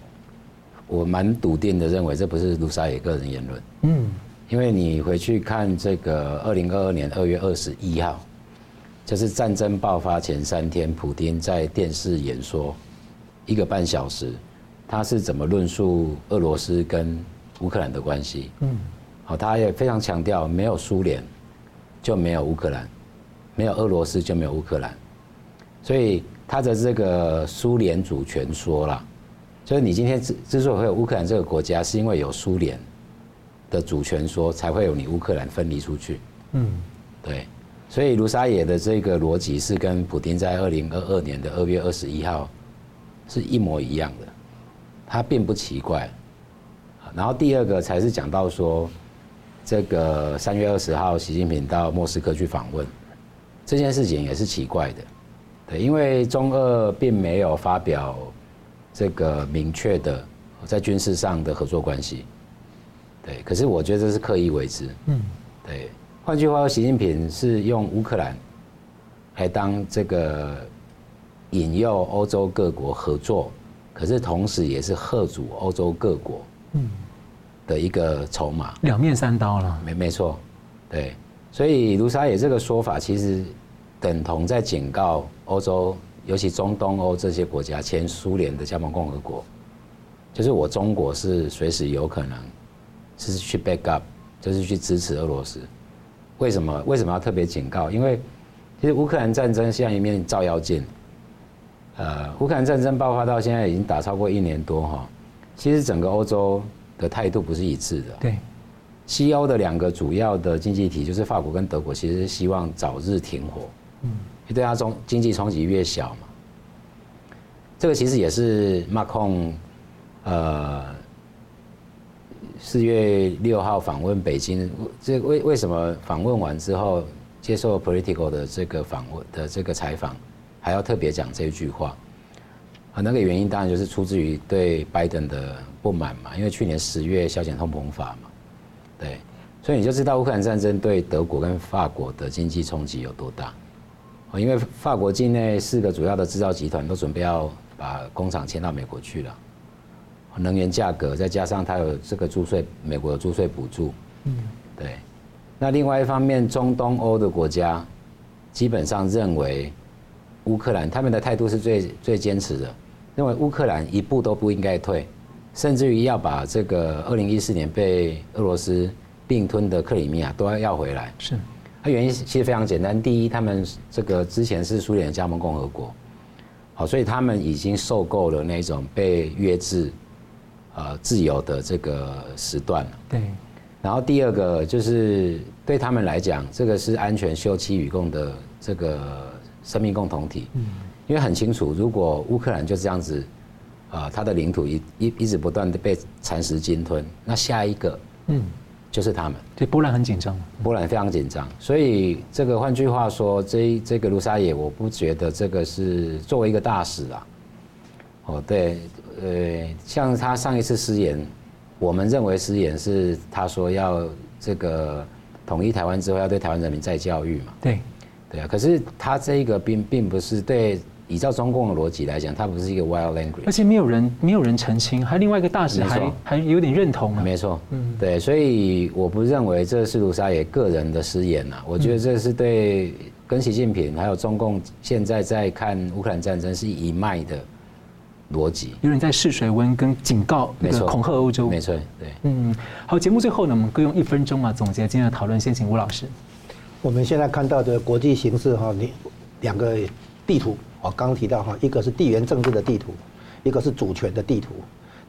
我蛮笃定的认为这不是卢沙野个人言论。嗯。因为你回去看这个二零二二年二月二十一号，就是战争爆发前三天，普丁在电视演说一个半小时，他是怎么论述俄罗斯跟乌克兰的关系？嗯，好，他也非常强调，没有苏联就没有乌克兰，没有俄罗斯就没有乌克兰，所以他的这个苏联主权说了，就是你今天之之所以会有乌克兰这个国家，是因为有苏联。的主权说才会有你乌克兰分离出去，嗯，对，所以卢沙野的这个逻辑是跟普丁在二零二二年的二月二十一号是一模一样的，他并不奇怪。然后第二个才是讲到说，这个三月二十号习近平到莫斯科去访问，这件事情也是奇怪的，对，因为中俄并没有发表这个明确的在军事上的合作关系。对，可是我觉得这是刻意为之。嗯，对。换句话说，习近平是用乌克兰来当这个引诱欧洲各国合作，可是同时也是贺阻欧洲各国嗯的一个筹码。两面三刀了。没没错，对。所以卢沙野这个说法，其实等同在警告欧洲，尤其中东欧这些国家，前苏联的加盟共和国，就是我中国是随时有可能。是去 back up，就是去支持俄罗斯。为什么？为什么要特别警告？因为其实乌克兰战争像一面照妖镜。呃，乌克兰战争爆发到现在已经打超过一年多哈，其实整个欧洲的态度不是一致的。对，西欧的两个主要的经济体就是法国跟德国，其实是希望早日停火。嗯，对它中经济冲击越小嘛。这个其实也是马克龙，呃。四月六号访问北京，这为为什么访问完之后接受 Political 的这个访问的这个采访，还要特别讲这一句话？啊，那个原因当然就是出自于对拜登的不满嘛，因为去年十月削减通膨法嘛，对，所以你就知道乌克兰战争对德国跟法国的经济冲击有多大。啊因为法国境内四个主要的制造集团都准备要把工厂迁到美国去了。能源价格，再加上它有这个租税，美国的租税补助，嗯，对。那另外一方面，中东欧的国家基本上认为乌克兰他们的态度是最最坚持的，认为乌克兰一步都不应该退，甚至于要把这个二零一四年被俄罗斯并吞的克里米亚都要要回来。是，它原因其实非常简单，第一，他们这个之前是苏联加盟共和国，好，所以他们已经受够了那种被约制。呃，自由的这个时段。对。然后第二个就是对他们来讲，这个是安全休戚与共的这个生命共同体。嗯。因为很清楚，如果乌克兰就这样子，啊，他的领土一一一直不断的被蚕食鲸吞，那下一个，嗯，就是他们。对，波兰很紧张。波兰非常紧张，所以这个换句话说，这这个卢沙野，我不觉得这个是作为一个大使啊。哦，对。呃，像他上一次失言，我们认为失言是他说要这个统一台湾之后要对台湾人民再教育嘛？对，对啊。可是他这一个并并不是对依照中共的逻辑来讲，它不是一个 wild language，而且没有人没有人澄清，还另外一个大使还错还有点认同啊。没错，嗯，对，所以我不认为这是卢沙野个人的失言呐，我觉得这是对跟习近平还有中共现在在看乌克兰战争是一脉的逻辑。有人在试水温跟警告，没错，恐吓欧洲，没错，对，嗯，好，节目最后呢，我们各用一分钟啊总结今天的讨论，先请吴老师。我们现在看到的国际形势哈，你两个地图。我刚刚提到哈，一个是地缘政治的地图，一个是主权的地图。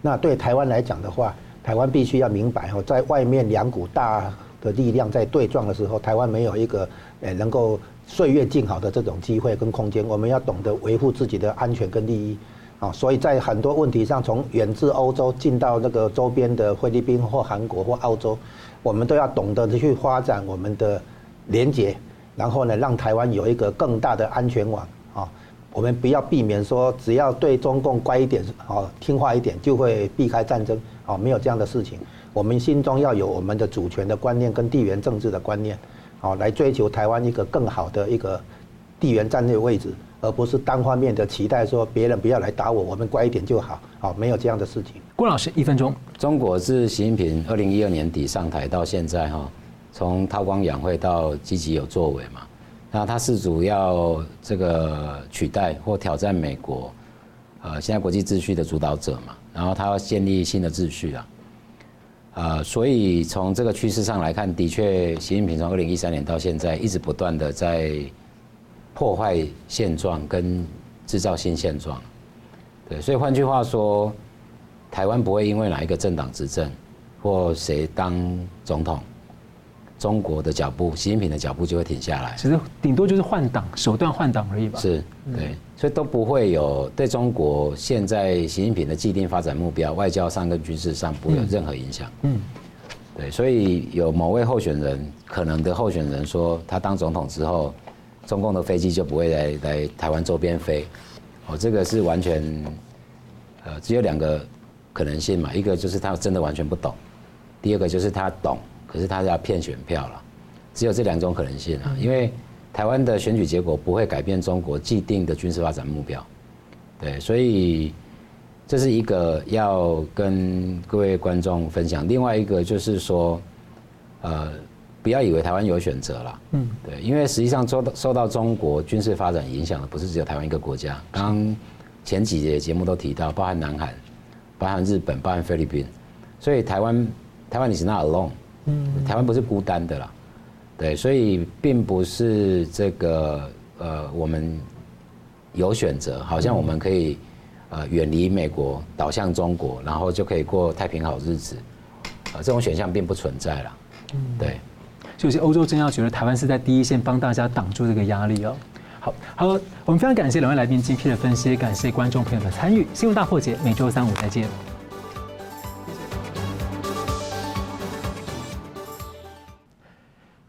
那对台湾来讲的话，台湾必须要明白哈，在外面两股大的力量在对撞的时候，台湾没有一个诶能够岁月静好的这种机会跟空间。我们要懂得维护自己的安全跟利益啊，所以在很多问题上，从远至欧洲进到那个周边的菲律宾或韩国或澳洲，我们都要懂得去发展我们的连结，然后呢，让台湾有一个更大的安全网啊。我们不要避免说，只要对中共乖一点，哦，听话一点，就会避开战争，啊，没有这样的事情。我们心中要有我们的主权的观念跟地缘政治的观念，哦，来追求台湾一个更好的一个地缘战略位置，而不是单方面的期待说别人不要来打我，我们乖一点就好，好，没有这样的事情。郭老师，一分钟。中国是习近平二零一二年底上台到现在，哈，从韬光养晦到积极有作为嘛。那他是主要这个取代或挑战美国，呃，现在国际秩序的主导者嘛，然后他要建立新的秩序啊，呃，所以从这个趋势上来看，的确，习近平从二零一三年到现在，一直不断的在破坏现状跟制造新现状，对，所以换句话说，台湾不会因为哪一个政党执政或谁当总统。中国的脚步，习近平的脚步就会停下来。其实顶多就是换挡，手段换挡而已吧。是，对，所以都不会有对中国现在习近平的既定发展目标，外交上跟军事上不会有任何影响。嗯，对，所以有某位候选人，可能的候选人说，他当总统之后，中共的飞机就不会来来台湾周边飞。哦，这个是完全，呃，只有两个可能性嘛，一个就是他真的完全不懂，第二个就是他懂。可是他要骗选票了，只有这两种可能性啊，因为台湾的选举结果不会改变中国既定的军事发展目标，对，所以这是一个要跟各位观众分享。另外一个就是说，呃，不要以为台湾有选择了，嗯，对，因为实际上受到受到中国军事发展影响的不是只有台湾一个国家，刚前几节节目都提到，包含南韩、包含日本、包含菲律宾，所以台湾台湾你是 not alone。嗯，台湾不是孤单的啦，对，所以并不是这个呃，我们有选择，好像我们可以呃远离美国，倒向中国，然后就可以过太平好日子，呃，这种选项并不存在了。嗯，对，就是欧洲政要觉得台湾是在第一线帮大家挡住这个压力哦。好，好，我们非常感谢两位来宾精辟的分析，感谢观众朋友的参与。新闻大破解每周三五再见。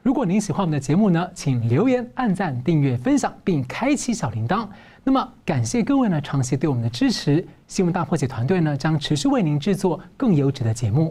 如果您喜欢我们的节目呢，请留言、按赞、订阅、分享，并开启小铃铛。那么，感谢各位呢长期对我们的支持。新闻大破解团队呢将持续为您制作更优质的节目。